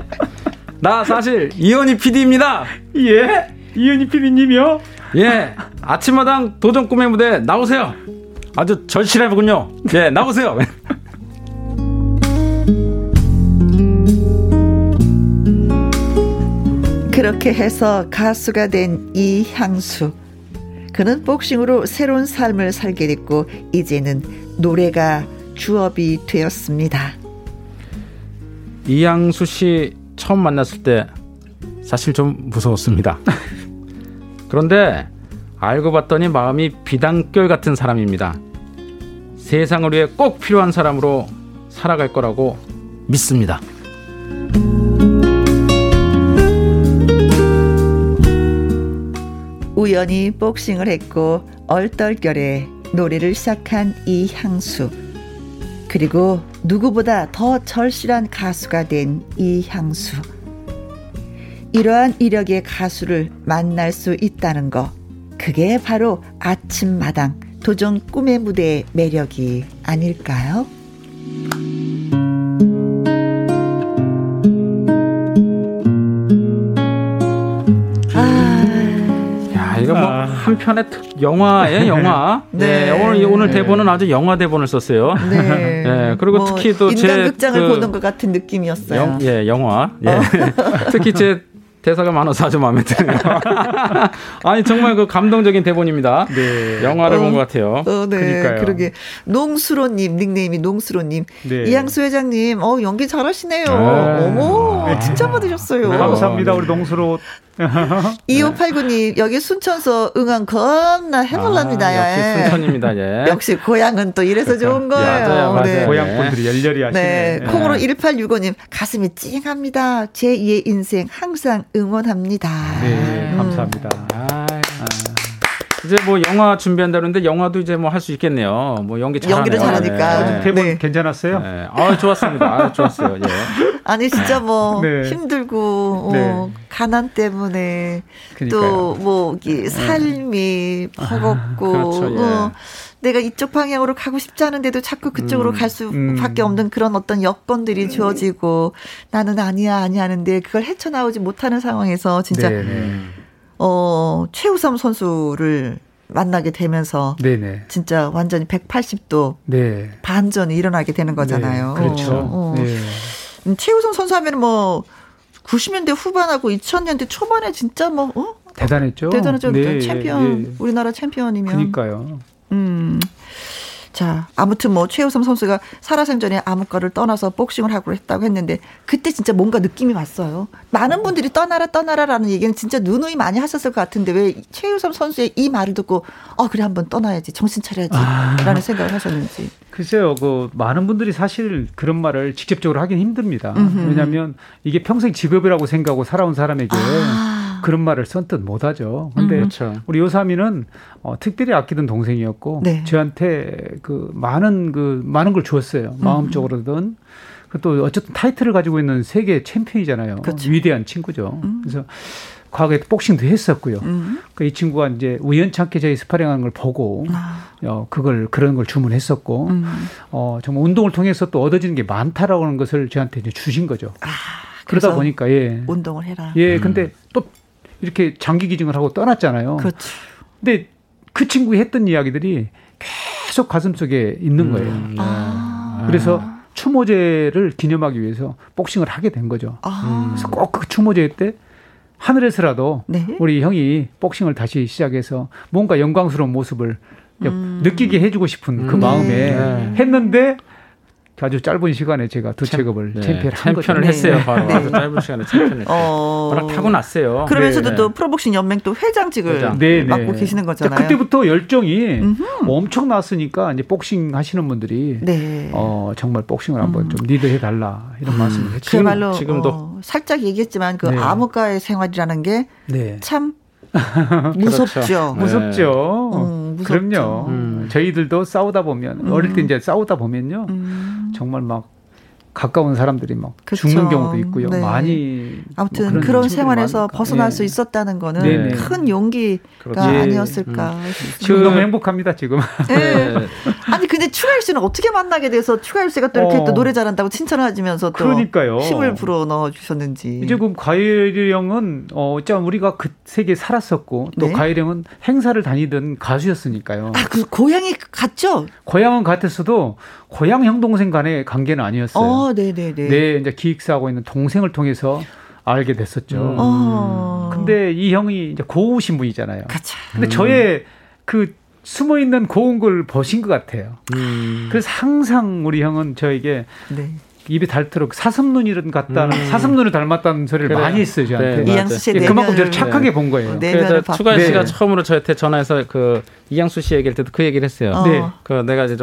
S5: 나 사실 이현희 PD입니다.
S4: 예? 이현희 PD님이요?
S5: 예. 아침마당 도전 꿈의 무대 나오세요. 아주 절실하군요. 예, 나오세요.
S1: 그렇게 해서 가수가 된 이향수. 그는 복싱으로 새로운 삶을 살게 됐고 이제는 노래가 주업이 되었습니다.
S5: 이양수 씨 처음 만났을 때 사실 좀 무서웠습니다. 그런데 알고 봤더니 마음이 비단결 같은 사람입니다. 세상을 위해 꼭 필요한 사람으로 살아갈 거라고 믿습니다.
S1: 우연히 복싱을 했고 얼떨결에 노래를 시작한 이향수. 그리고 누구보다 더 절실한 가수가 된 이향수. 이러한 이력의 가수를 만날 수 있다는 거. 그게 바로 아침마당 도전 꿈의 무대의 매력이 아닐까요?
S5: 이거 뭐 아. 한편의 영화의 영화. 네. 네. 오늘 오늘 대본은 아주 영화 대본을 썼어요. 네. 네. 그리고 뭐 특히 또제
S1: 인간극장을 그, 보는 것 같은 느낌이었어요.
S5: 영, 예, 영화. 예. 어. 특히 제 대사가 많아서 아주 마음에 드네요. 아니 정말 그 감동적인 대본입니다. 네. 영화를 어, 본것 같아요.
S1: 어, 네. 그러니까요. 그러게 농수로님 닉네임이 농수로님. 네. 이양수 회장님, 어 연기 잘하시네요. 네. 어머, 네. 칭찬 받으셨어요.
S4: 감사합니다, 우리 농수로
S1: 2589님, 여기 순천서 응원 겁나 해볼랍니다. 아,
S5: 역시 예. 순천입니다, 예.
S1: 역시 고향은 또 이래서 좋은 거예요.
S4: 맞아요, 맞아요. 네. 고향 분들이 열렬히 하시네. 네.
S1: 네. 콩으로 1865님, 가슴이 찡합니다. 제2의 인생 항상 응원합니다.
S4: 네, 감사합니다. 음. 아,
S5: 이제 뭐 영화 준비한다는데 영화도 이제 뭐 할 수 있겠네요. 뭐 연기 잘하네요.
S1: 연기를 잘하니까.
S4: 네. 대본 네. 괜찮았어요?
S5: 네. 아 좋았습니다. 아 좋았어요. 예.
S1: 아니 진짜 뭐 네. 힘들고 어, 네. 가난 때문에 또 뭐 삶이 버겁고 아, 그렇죠, 예. 어, 내가 이쪽 방향으로 가고 싶지 않은데도 자꾸 그쪽으로 음, 갈 수밖에 음. 없는 그런 어떤 여건들이 주어지고 나는 아니야 아니야 하는데 그걸 헤쳐나오지 못하는 상황에서 진짜 네, 네. 어, 최우삼 선수를 만나게 되면서 네네. 진짜 완전히 180도 네. 반전이 일어나게 되는 거잖아요.
S4: 네, 그렇죠. 어, 어. 네.
S1: 음, 최우선 선수 하면 뭐 90년대 후반하고 2000년대 초반에 진짜 뭐 어?
S4: 대단했죠.
S1: 대단했죠. 네, 챔피언 네. 우리나라 챔피언이면.
S4: 그러니까요. 음.
S1: 자, 아무튼 뭐 최우선 선수가 살아생전에 암흑과를 떠나서 복싱을 하고 했다고 했는데 그때 진짜 뭔가 느낌이 왔어요. 많은 분들이 떠나라 떠나라라는 얘기는 진짜 누누이 많이 하셨을 것 같은데 왜 최우선 선수의 이 말을 듣고 어 그래 한번 떠나야지 정신 차려야지라는 아. 생각을 하셨는지.
S4: 글쎄요, 그 많은 분들이 사실 그런 말을 직접적으로 하긴 힘듭니다. 왜냐하면 이게 평생 직업이라고 생각하고 살아온 사람에게. 아. 그런 말을 선뜻 못하죠. 근데 음. 그렇죠. 우리 요삼이는 어, 특별히 아끼던 동생이었고 네. 저한테 그 많은 그 많은 걸 주었어요. 음. 마음적으로든 또 어쨌든 타이틀을 가지고 있는 세계 챔피언이잖아요. 그렇죠. 위대한 친구죠. 음. 그래서 과거에 복싱도 했었고요. 음. 그이 친구가 이제 우연찮게 저희 스파링하는 걸 보고 아. 어 그걸 그런 걸 주문했었고 음. 어 정말 운동을 통해서 또 얻어지는 게 많다라고 하는 것을 저한테 이제 주신 거죠. 아, 그러다 보니까 예
S1: 운동을 해라.
S4: 예, 근데 또 이렇게 장기 기증을 하고 떠났잖아요.
S1: 그렇죠.
S4: 근데 그 친구가 했던 이야기들이 계속 가슴 속에 있는 거예요. 음, 아. 그래서 추모제를 기념하기 위해서 복싱을 하게 된 거죠. 아. 그래서 꼭 그 추모제 때 하늘에서라도 네? 우리 형이 복싱을 다시 시작해서 뭔가 영광스러운 모습을 음. 느끼게 해주고 싶은 그 음. 마음에 네. 했는데 아주 짧은 시간에 제가 두 체급을 네. 챔피언을 한
S5: 챔피언을 했어요. 네. 바로 네. 아주 짧은 시간에 챔피언을 어... 워낙 타고났어요.
S1: 그러면서도 네. 또 프로복싱 연맹 또 회장직을 회장. 네, 네. 맡고 계시는 거잖아요.
S4: 그때부터 열정이 음흠. 엄청 났으니까 이제 복싱 하시는 분들이 네. 어, 정말 복싱을 한번 음. 좀 리드해 달라 이런 음. 말씀을 했죠.
S1: 그야말로 지금도 어, 살짝 얘기했지만 그 암흑가의 생활이라는 게 참 무섭죠. 그렇죠.
S4: 무섭죠. 음, 그럼요. 음. 저희들도 싸우다 보면 음. 어릴 때 이제 싸우다 보면요. 음. 정말 막 가까운 사람들이 막 그쵸. 죽는 경우도 있고요. 네. 많이
S1: 아무튼 뭐 그런, 생활에서 많으니까. 벗어날 예. 수 있었다는 거는 네네. 큰 용기가 그렇죠. 아니었을까. 음.
S4: 지금 너무 행복합니다 지금.
S1: 네. 아니 근데 추가열 씨는 어떻게 만나게 돼서 추가열 씨가 또 이렇게 어. 또 노래 잘한다고 칭찬하시면서 또 그러니까요. 힘을 불어 넣어 주셨는지.
S4: 이제 그 가열이 형은 어, 어쩜 우리가 그 세계에 살았었고 또 네? 가열이 형은 행사를 다니던 가수였으니까요.
S1: 아그 고향이 같죠?
S4: 고향은 같았어도 고향 형 동생 간의 관계는 아니었어요.
S1: 어, 네네네.
S4: 네, 이제 기획사하고 있는 동생을 통해서 알게 됐었죠. 음. 어. 근데 이 형이 이제 고우신 분이잖아요.
S1: 그쵸.
S4: 근데 음. 저의 그 숨어 있는 고운 걸 보신 것 같아요. 음. 그래서 항상 우리 형은 저에게 네. 입에 닳도록 사슴눈이를 같다는 음. 사슴눈을 닮았다는 소리를 그래. 많이 했어요 저한테.
S1: 네, 이양수 씨
S4: 그만큼 저를 착하게 네. 본 거예요.
S5: 그래서 추가열 씨가 네. 처음으로 저한테 전화해서 그 이양수 씨 얘기할 때도 그 얘기를 했어요. 어. 네. 그 내가 이제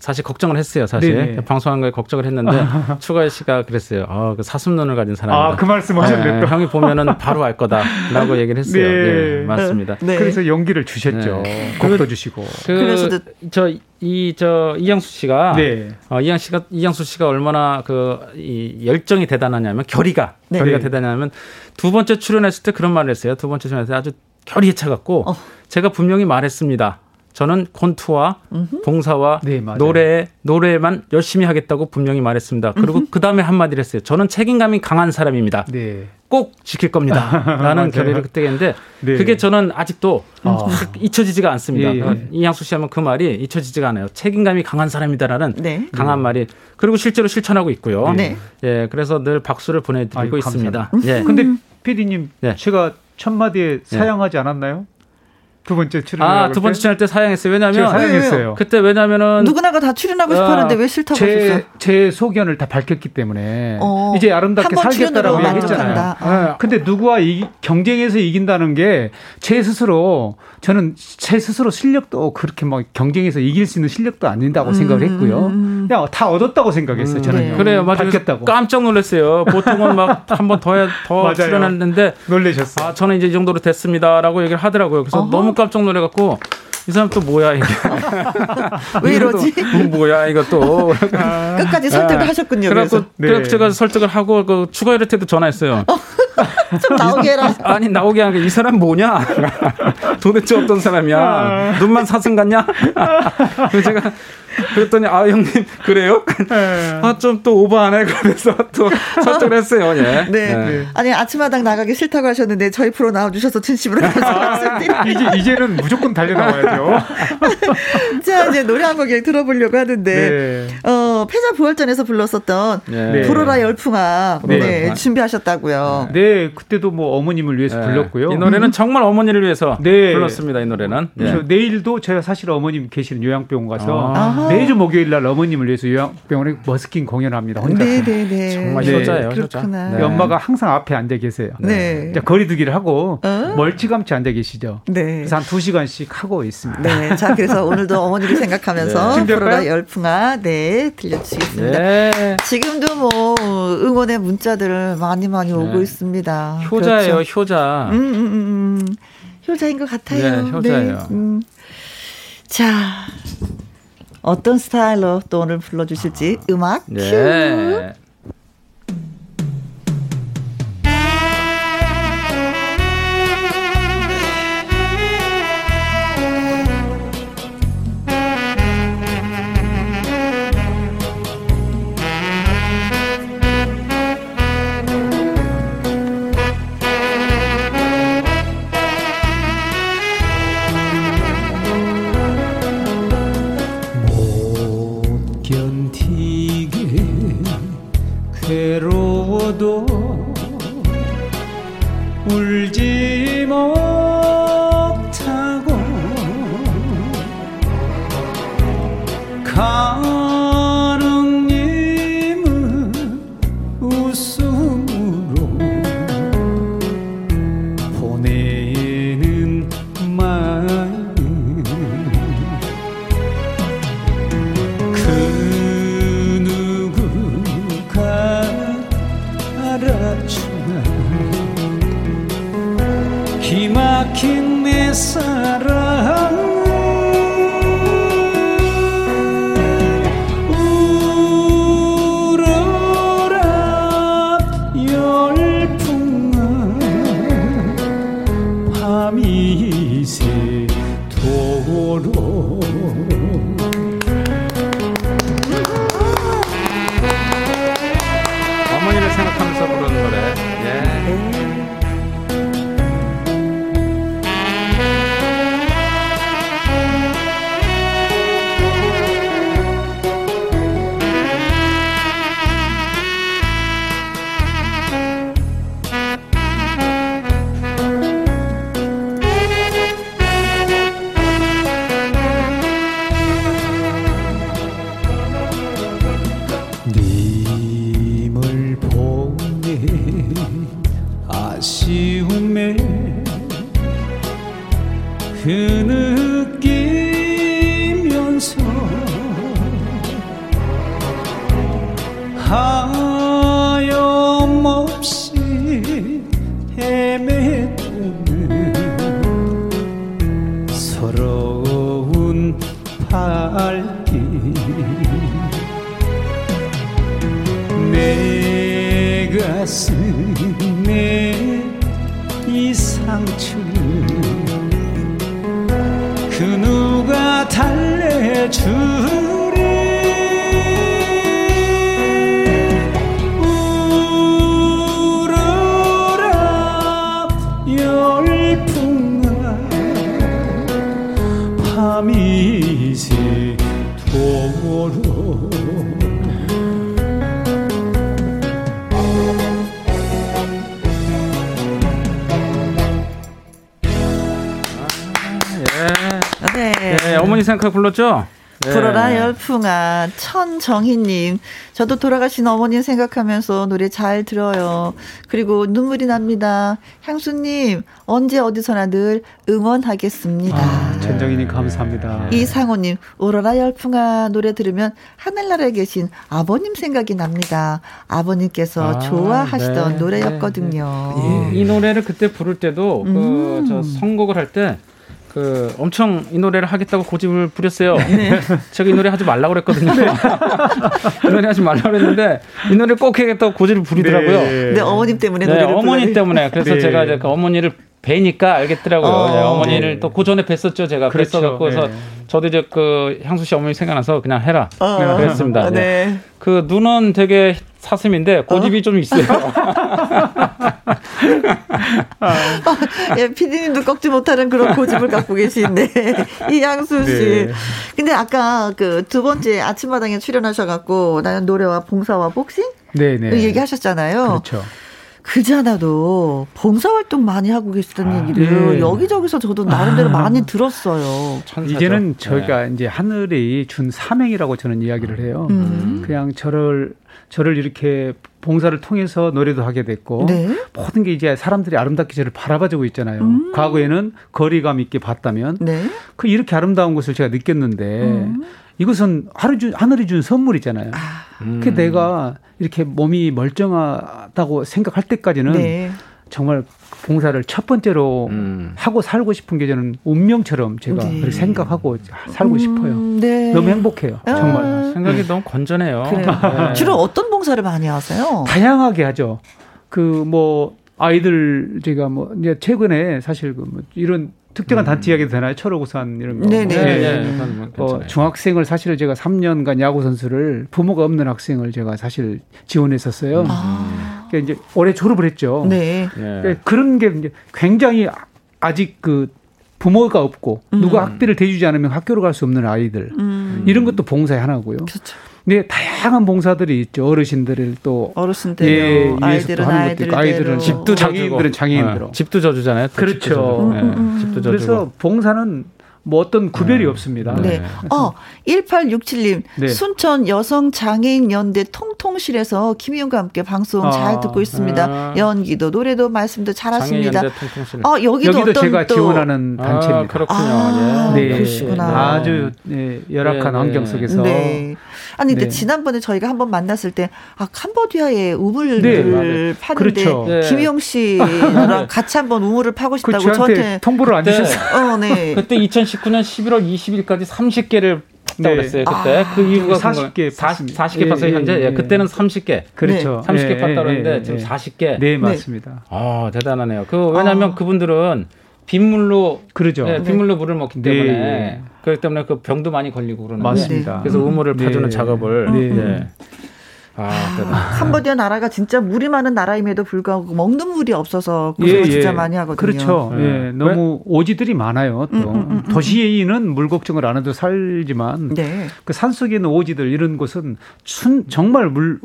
S5: 사실 걱정을 했어요. 사실 네네. 방송한 거에 걱정을 했는데 추가열 씨가 그랬어요. 아, 그 사슴눈을 가진 사람이다.
S4: 아, 그 말씀하셨네.
S5: 네, 형이 보면은 바로 알 거다라고 얘기를 했어요. 네, 네 맞습니다.
S4: 네. 그래서 용기를 주셨죠. 네. 곡도 주시고.
S5: 그, 그래서도 저이 저 이양수 씨가 네. 어, 이양 씨가 이양수 씨가 얼마나 그 이 열정이 대단하냐면 결의가 네. 결의가 대단하냐면 두 번째 출연했을 때 그런 말을 했어요. 두 번째 출연했을 때 아주 결의에 차갖고 어. 제가 분명히 말했습니다. 저는 콘투와 봉사와 네, 노래 노래만 열심히 하겠다고 분명히 말했습니다. 그리고 그 다음에 한마디를 했어요. 저는 책임감이 강한 사람입니다. 네. 꼭 지킬 겁니다. 라는 결의를 그때 했는데 네. 그게 저는 아직도 어. 잊혀지지가 않습니다. 예, 예. 이양수 씨 하면 그 말이 잊혀지지가 않아요. 책임감이 강한 사람이다라는 네. 강한 말이 그리고 실제로 실천하고 있고요. 네. 예, 그래서 늘 박수를 보내드리고 아유, 있습니다.
S4: 예. 근데 피디님 네. 제가 첫 마디에 네. 사양하지 않았나요? 두 번째 출연
S5: 아, 두 번째 출연할 때 사양했어요. 왜냐면
S4: 사양했어요.
S5: 그때 왜냐면은
S1: 누구나가 다 출연하고 싶어 하는데 왜 싫다고 제,
S4: 하셨어요? 제 소견을 다 밝혔기 때문에 어, 이제 아름답게 살겠다라고 얘기했잖아요. 네. 근데 누구와 이, 경쟁해서 이긴다는 게 제 스스로 저는 제 스스로 실력도 그렇게 막 경쟁해서 이길 수 있는 실력도 아닌다고 음, 생각을 했고요. 그냥 다 얻었다고 생각했어요. 저는 네.
S5: 그래요, 맞아요. 밝혔다고. 깜짝 놀랐어요. 보통은 막 한번더더 출연했는데
S4: 놀라셨어요.
S5: 아, 저는 이제 이 정도로 됐습니다라고 얘기를 하더라고요. 그래서 어허. 너무 깜짝 놀래갖고 이 사람 또 뭐야 이게
S1: 왜 이러지?
S5: 뭐야 이거 또
S1: 끝까지 설득을 아, 하셨군요.
S5: 그래서 네. 제가 설득을 하고 그 추가 일할 때도 전화했어요. 어,
S1: 좀 나오게 해라.
S5: 아니 나오게 하는 게 이 사람 뭐냐? 도대체 어떤 사람이야? 아. 눈만 사슴 같냐? 그래서 제가 그랬더니 아 형님 그래요? 네. 아좀 또 오버하네 그래서 또 설득을 했어요. 예. 네.
S1: 네. 아니 아침마당 나가기 싫다고 하셨는데 저희 프로 나와주셔서 진심으로 감사합니다.
S4: 이제 이제는 무조건 달려 나와야죠.
S1: 자 이제 노래 한 곡 들어보려고 하는데 네. 어 패자 부활전에서 불렀었던 네. 불어라 열풍아 네. 네. 준비하셨다고요.
S4: 네 그때도 뭐 어머님을 위해서 불렀고요.
S5: 이 노래는 정말 어머니를 위해서 불렀습니다. 이 노래는.
S4: 그래서 내일도 제가 사실 어머님 계시는 요양병원 가서 아. 매주 목요일 날 어머님을 위해서 요양병원에 머스킹 공연합니다. 혼자.
S1: 네네네. 네.
S5: 정말 효자예요. 효자.
S4: 네. 엄마가 항상 앞에 앉아 계세요. 네. 이제 거리두기를 하고 어? 멀찌감치 앉아 계시죠. 네. 그래서 한두 시간씩 하고 있습니다.
S1: 네. 자 그래서 오늘도 어머니를 생각하면서 네. 프로라 열풍아 네 들려주시겠습니다. 네. 지금도 뭐 응원의 문자들을 많이 많이 오고 네. 있습니다.
S5: 효자예요. 그렇죠. 효자.
S1: 음, 음, 음, 음. 효자인 것 같아요.
S5: 네, 효자예요. 네. 음.
S1: 자, 어떤 스타일로 또 오늘 불러주실지 음악 네. 큐.
S5: 생각 불렀죠?
S1: 네. 불어라 열풍아. 천정희님. 저도 돌아가신 어머님 생각하면서 노래 잘 들어요. 그리고 눈물이 납니다. 향수님 언제 어디서나 늘 응원하겠습니다. 아,
S4: 천정희님 감사합니다.
S1: 이상호님 울어라 열풍아 노래 들으면 하늘나라에 계신 아버님 생각이 납니다. 아버님께서 아, 좋아하시던 네, 노래였거든요.
S5: 네, 이, 이, 노래를 그때 부를 때도 음. 그저 선곡을 할때 그 엄청 이 노래를 하겠다고 고집을 부렸어요. 네. 제가 이 노래 하지 말라고 그랬거든요. 네. 이 노래 하지 말라고 그랬는데 이 노래 꼭 해야겠다고 고집을 부리더라고요.
S1: 네, 네 어머님 때문에
S5: 네, 어머니 때문에 그래서 네. 제가 이제 그 어머니를 뵈니까 알겠더라고요. 어, 네, 어머니를 또 고전에 뵀었죠. 제가 그렇죠. 뵀어갖고 그래서 네. 저도 이제 그 향수 씨 어머니 생각나서 그냥 해라. 어, 그랬습니다. 네. 네. 그 눈은 되게 사슴인데 고집이 어? 좀 있어요.
S1: 아, 예, 피디님도 꺾지 못하는 그런 고집을 갖고 계신데 이향수 씨. 네. 근데 아까 그 두 번째 아침마당에 출연하셔갖고 나는 노래와 봉사와 복싱 네네. 네. 얘기하셨잖아요.
S4: 그렇죠.
S1: 그잖아도 봉사활동 많이 하고 계시다는 아, 얘기를 네. 여기저기서 저도 나름대로 아. 많이 들었어요.
S4: 천사죠. 이제는 저희가 네. 이제 하늘이 준 사명이라고 저는 이야기를 해요. 음. 그냥 저를 저를 이렇게 봉사를 통해서 노래도 하게 됐고 네. 모든 게 이제 사람들이 아름답게 저를 바라봐주고 있잖아요. 음. 과거에는 거리감 있게 봤다면 네. 그 이렇게 아름다운 것을 제가 느꼈는데 음. 이것은 하루 준 하늘이 준 선물이잖아요. 아. 음. 그 내가 이렇게 몸이 멀쩡하다고 생각할 때까지는 네. 정말 봉사를 첫 번째로 음. 하고 살고 싶은 게 저는 운명처럼 제가 네. 그렇게 생각하고 살고 음, 싶어요. 네. 너무 행복해요. 아. 정말
S5: 생각이 네. 너무 건전해요.
S1: 네. 주로 어떤 봉사를 많이 하세요?
S4: 다양하게 하죠. 그 뭐 아이들 제가 뭐 이제 최근에 사실 그 뭐 이런 특정한 음. 단체 이야기도 되나요? 철호구산 이런 거. 네네. 네. 네. 네. 어, 중학생을 사실 제가 3년간 야구 선수를 부모가 없는 학생을 제가 사실 지원했었어요. 아. 그러니까 이제 올해 졸업을 했죠. 네. 그러니까 그런 게 이제 굉장히 아직 그 부모가 없고 음. 누가 학비를 대주지 않으면 학교로 갈 수 없는 아이들 음. 이런 것도 봉사의 하나고요. 그렇죠. 네, 다양한 봉사들이 있죠. 어르신들을 또
S1: 어르신들, 예, 아이들은 아이들
S4: 아이들은 집도 장애인들은 장애인들 네.
S5: 집도 져주잖아요.
S4: 그렇죠. 네. 음, 음, 음. 집도 져주고. 그래서 봉사는 뭐 어떤 구별이 네. 없습니다.
S1: 네. 네. 어, 1867님. 네. 순천 여성 장애인 연대 통통실에서 김희영과 함께 방송 아, 잘 듣고 있습니다. 아. 연기도 노래도 말씀도 잘하십니다. 어, 여기도,
S4: 여기도 제가 또... 지원하는 아, 단체입니다. 아,
S5: 그렇군요. 아,
S1: 네. 그러시구나.
S4: 아주 네, 열악한 네, 환경 속에서. 네.
S1: 아니 근데 지난번에 저희가 한 번 만났을 때 아, 캄보디아에 우물을 파는데 그렇죠. 김희영 씨랑 같이 한번 우물을 파고 싶다고 그 저한테
S4: 통보를 안 주셨어요.
S5: 어, 네. 그때 2019년 11월 20일까지 30개를 네. 그랬어요. 그때 아, 그 이유가 40개 40, 40개 팠어요. 현재 예, 예, 그때는 30개.
S4: 그렇죠.
S5: 30개 팠다 그러는데 지금 40개.
S4: 네, 맞습니다.
S5: 아, 대단하네요. 그 왜냐면 하 아. 그분들은 빗물로
S4: 그러죠.
S5: 네, 빗물로 물을 먹기 때문에 네. 그렇기 때문에 그 병도 많이 걸리고 그러는데
S4: 맞습니다.
S5: 그래서 우물을 파주는 네. 작업을 네.
S1: 아, 아 캄보디아 나라가 진짜 물이 많은 나라임에도 불구하고 먹는 물이 없어서 고생을 예, 진짜 예. 많이 하거든요.
S4: 그렇죠. 예. 예. 너무 오지들이 많아요. 또 음, 음, 음, 음, 도시에는 물 걱정을 안 해도 살지만 네. 그 산 속에 있는 오지들 이런 곳은 춘, 정말 물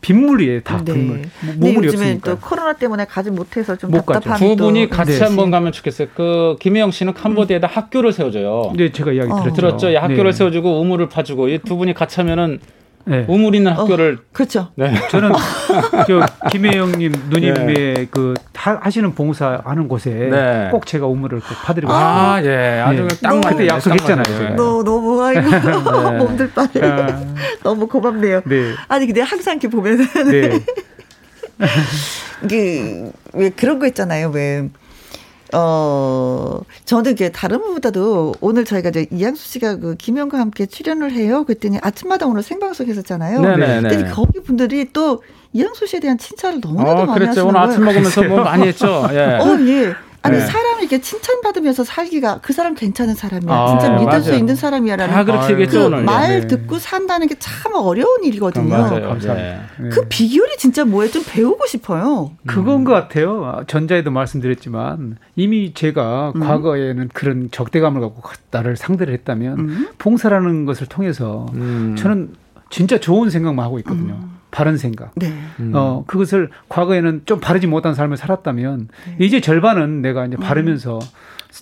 S4: 빗물이에요. 다 네. 빗물.
S1: 모물이 요즘에 없으니까. 또 코로나 때문에 가지 못해서 좀 답답함이
S5: 두 분이 같이 네. 한번 가면 좋겠어요. 그 김혜영 씨는 캄보디아에다 음. 학교를 세워줘요.
S4: 네, 제가 이야기 어.
S5: 들었죠. 들었죠. 학교를 네. 세워주고 우물을 파주고 이 두 분이 같이 하면은 네. 우물 있는 어, 학교를
S1: 어, 그렇죠.
S4: 네. 저는 저 김혜영님 누님의 네. 그 하시는 봉사 하는 곳에 네. 꼭 제가 우물을 꼭 파드리고
S5: 아, 예, 아주 네. 딱 맞게
S4: 약속했잖아요.
S1: 너 너무 아이고 네. 몸들 빨 아. 너무 고맙네요. 네. 아니 근데 항상 이렇게 보면은 네. 그왜 그런 거 있잖아요. 왜 어, 저는 그 다른 분보다도 오늘 저희가 이제 이양수 씨가 그 김영과 함께 출연을 해요. 그랬더니 아침마다 오늘 생방송 했었잖아요. 네네네. 근데 거기 분들이 또 이양수 씨에 대한 칭찬을 너무나도 어, 많이
S5: 그랬죠. 오늘 아침 먹으면서 뭐 많이 했죠. 예.
S1: 어, 예. 아니 네. 사람이 이렇게 칭찬받으면서 살기가 그 사람 괜찮은 사람이야. 아, 진짜 믿을 맞아요. 수 있는 사람이야라는
S5: 다 그렇게
S1: 그말 네. 듣고 산다는 게 참 어려운 일이거든요. 맞아요. 감사합니다. 네. 그 비결이 진짜 뭐예요? 좀 배우고 싶어요.
S4: 그건 것 같아요. 전자에도 말씀드렸지만 이미 제가 음. 과거에는 그런 적대감을 갖고 나를 상대를 했다면 음. 봉사라는 것을 통해서 음. 저는 진짜 좋은 생각만 하고 있거든요. 음. 바른 생각. 네. 음. 어, 그것을 과거에는 좀 바르지 못한 삶을 살았다면 네. 이제 절반은 내가 이제 바르면서 음.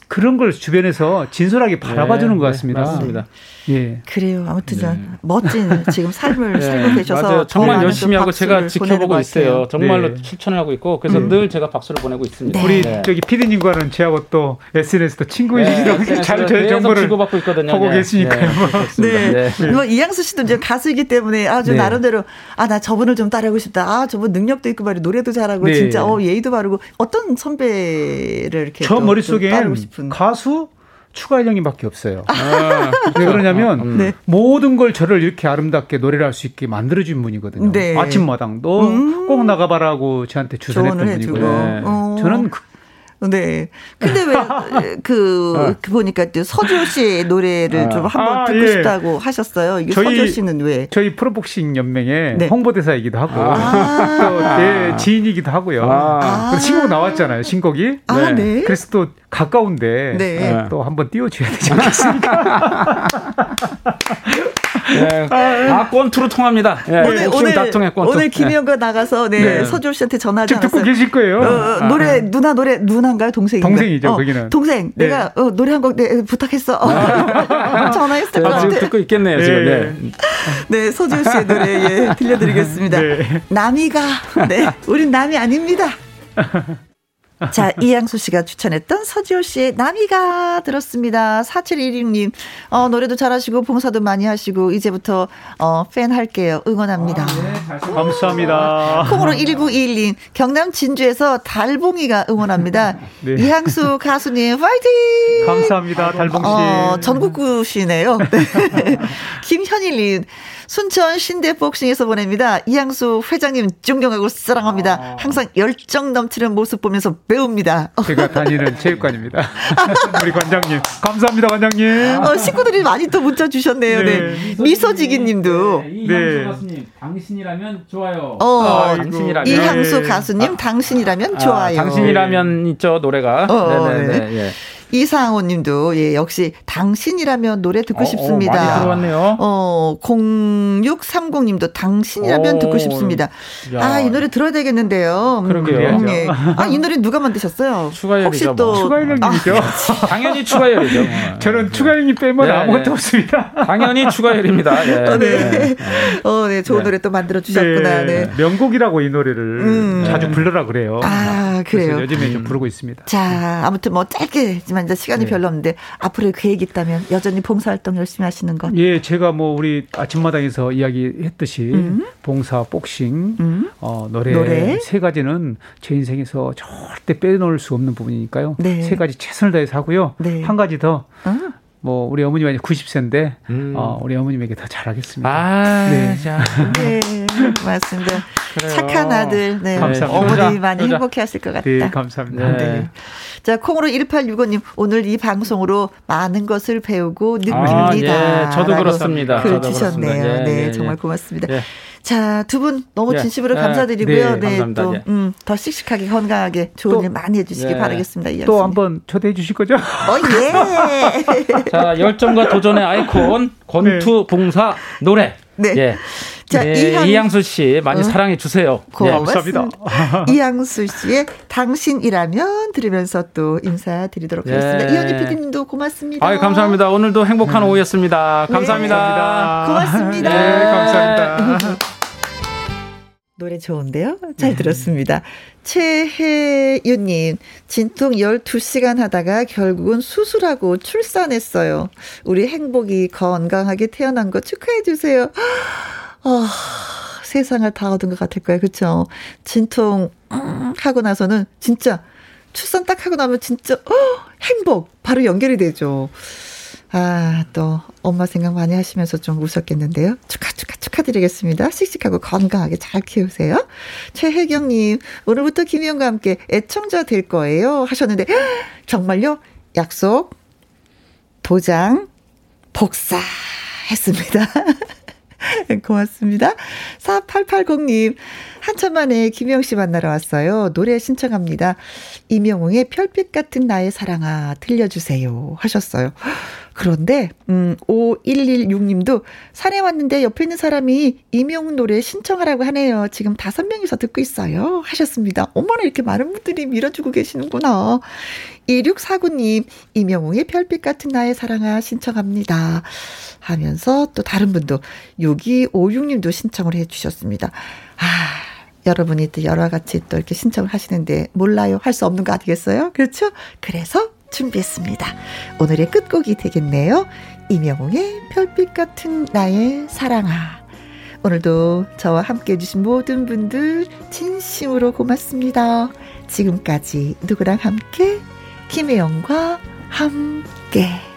S4: 그런 걸 주변에서 진솔하게 바라봐 주는 네, 것 같습니다.
S5: 네, 맞습니다.
S1: 예. 그래요. 아무튼 네. 멋진 지금 삶을 네. 살고 계셔서
S5: 맞아요. 정말 열심히 하고 제가 지켜보고 있어요. 정말로 네. 추천을 하고 있고 그래서 음. 늘 제가 박수를 보내고 있습니다.
S4: 우리 네. 저기 피디님과는 저하고 또 SNS도 친구이시라고 네. 잘 저희 정보를 주고받고 있거든요. 보고 계시니까요.
S1: 네. 네. 뭐 이양수 씨도 이제 가수이기 때문에 아주 나름대로 아 나 저분을 좀 따라하고 싶다. 아 저분 능력도 있고 말이 노래도 잘하고 진짜 어 예의도 바르고 어떤 선배를 이렇게
S4: 저 머릿속에 가수 추가일 형님밖에 없어요. 아, 왜 그러냐면 음. 네. 모든 걸 저를 이렇게 아름답게 노래를 할 수 있게 만들어준 분이거든요. 네. 아침마당도 음. 꼭 나가봐라고 저한테 주선했던 분이고요. 네. 어. 저는 그
S1: 네. 근데 왜, 그, 어. 그 보니까 또 서주 씨 노래를 아. 좀 한번 아, 듣고 예. 싶다고 하셨어요. 이게 저희, 서주 씨는 왜?
S4: 저희 프로복싱 연맹의 네. 홍보대사이기도 하고, 아. 또, 예, 지인이기도 하고요. 아. 신곡 나왔잖아요, 신곡이.
S1: 아, 네. 네.
S4: 그래서 또 가까운데, 네. 또 한번 띄워줘야 되지 않겠습니까?
S5: 네, 다 권투로 통합니다. 네,
S1: 오늘 오늘 다 통해, 권투. 오늘 김희영과 나가서 네, 네. 서주 씨한테 전화하지 않았어요.
S4: 듣고 계실 거예요. 어,
S1: 어 노래 아. 누나 노래 누나인가요 동생인가요?
S4: 동생이죠. 어, 거기는.
S1: 동생 네. 내가 어, 노래 한 곡 네, 부탁했어. 어. 전화했을 것
S5: 같아. 지금 듣고 있겠네요. 지금.
S1: 네, 네 서주 씨의 노래 예, 들려드리겠습니다. 네. 남이가 네, 우린 남이 아닙니다. 자, 이양수 씨가 추천했던 서지호 씨의 나미가 들었습니다. 4716님, 어, 노래도 잘하시고, 봉사도 많이 하시고, 이제부터, 어, 팬 할게요. 응원합니다. 아,
S4: 네, 감사합니다.
S1: 콩으로 1921님, 경남 진주에서 달봉이가 응원합니다. 네. 이양수 가수님, 화이팅!
S4: 감사합니다, 달봉씨.
S1: 어, 전국구시네요. 네. 김현일님, 순천 신대 복싱에서 보냅니다. 이양수 회장님 존경하고 사랑합니다. 아. 항상 열정 넘치는 모습 보면서 배웁니다.
S4: 제가 다니는 체육관입니다. 우리 관장님. 감사합니다, 관장님.
S1: 어, 식구들이 많이 또 문자 주셨네요. 네. 네. 미소지기 님도.
S5: 네. 이양수 가수님, 당신이라면 좋아요.
S1: 어, 아, 당신이라면. 이향수 가수님, 아, 당신이라면 좋아요.
S5: 아, 당신이라면 있죠, 노래가. 어, 네네네. 네. 예.
S1: 이상호 님도, 예, 역시 당신이라면 노래 듣고 어, 어 싶습니다. 어,
S5: 많이 들어왔네요.
S1: 어, 0630 님도 당신이라면 오, 듣고 싶습니다. 야. 아, 이 노래 들어야 되겠는데요.
S5: 음, 그러게요. 음,
S1: 예. 아, 이 노래 누가 만드셨어요?
S5: 추가열이죠. 혹시 또.
S4: 뭐. 추가열님이죠.
S5: 아, 당연히 추가열이죠.
S4: 저는 추가열님 빼면 네, 아무것도 네. 없습니다.
S5: 당연히 추가열입니다. 예.
S1: 어, 네. 네. 어, 네. 좋은 네. 노래 또 만들어 주셨구나. 네.
S4: 명곡이라고 이 노래를 음. 자주 불러라 그래요.
S1: 아, 그래요.
S4: 요즘에 좀 부르고 있습니다.
S1: 자, 아무튼 뭐 짧게 하지만 이제 시간이 네. 별로 없는데 앞으로 계획 있다면 여전히 봉사활동 열심히 하시는 것.
S4: 예, 제가 뭐 우리 아침마당에서 이야기했듯이 음. 봉사, 복싱, 음. 어, 노래, 노래, 세 가지는 제 인생에서 절대 빼놓을 수 없는 부분이니까요. 네. 세 가지 최선을 다해서 하고요. 네. 한 가지 더. 어? 뭐 우리 어머님이 90세인데 음. 어, 우리 어머님에게 더 잘하겠습니다.
S5: 아, 네. 자.
S1: 네, 맞습니다. 그래요. 착한 아들, 네. 감사합니다. 어머니 많이 행복해하실 것 같다.
S4: 네, 감사합니다. 네.
S1: 자, 콩으로 1865님, 오늘 이 방송으로 많은 것을 배우고 늙습니다. 아, 예,
S5: 저도 그렇습니다.
S1: 글 주셨네요. 예, 네, 예, 정말 고맙습니다. 예. 자, 두 분 너무 예. 진심으로 감사드리고요. 네, 네 또, 예. 음, 더 씩씩하게 건강하게 좋은 일 많이 해주시기 예. 바라겠습니다.
S4: 또 한번 초대해 주실 거죠?
S1: 어, 예.
S5: 자, 열정과 도전의 아이콘, 권투, 봉사, 노래. 네. 예. 자, 네, 이향, 이양수 씨 많이 어. 사랑해 주세요.
S1: 네. 고맙습니다. 이양수 씨의 당신이라면 들으면서 또 인사드리도록 하겠습니다. 네. 이현희 PD님도 고맙습니다.
S5: 아, 감사합니다. 오늘도 행복한 음. 오후였습니다. 감사합니다.
S1: 네, 고맙습니다.
S4: 네, 감사합니다.
S1: 노래 좋은데요? 잘 네. 들었습니다. 최혜윤님, 진통 12시간 하다가 결국은 수술하고 출산했어요. 우리 행복이 건강하게 태어난 거 축하해주세요. 어, 세상을 다 얻은 것 같을 거예요. 그쵸? 진통, 음, 하고 나서는 진짜, 출산 딱 하고 나면 진짜, 어, 행복! 바로 연결이 되죠. 아, 또, 엄마 생각 많이 하시면서 좀 우셨겠는데요? 축하, 축하, 축하. 축하드리겠습니다. 씩씩하고 건강하게 잘 키우세요. 최혜경님, 오늘부터 김희영과 함께 애청자 될 거예요. 하셨는데, 정말요? 약속, 도장, 복사 했습니다. 고맙습니다. 4880님, 한참 만에 김영 씨 만나러 왔어요. 노래 신청합니다. 이명웅의 별빛 같은 나의 사랑아 들려주세요. 하셨어요. 그런데, 음, 5116님도 산에 왔는데 옆에 있는 사람이 이명웅 노래 신청하라고 하네요. 지금 다섯 명이서 듣고 있어요. 하셨습니다. 어머나, 이렇게 많은 분들이 밀어주고 계시는구나. 2649님, 이명웅의 별빛 같은 나의 사랑아 신청합니다. 하면서 또 다른 분도 6256님도 신청을 해 주셨습니다. 아, 여러분이 또 여러 가지 또 이렇게 신청을 하시는데 몰라요. 할 수 없는 거 아니겠어요? 그렇죠? 그래서 준비했습니다. 오늘의 끝곡이 되겠네요. 이명웅의 별빛 같은 나의 사랑아. 오늘도 저와 함께 해주신 모든 분들 진심으로 고맙습니다. 지금까지 누구랑 함께? 김혜영과 함께.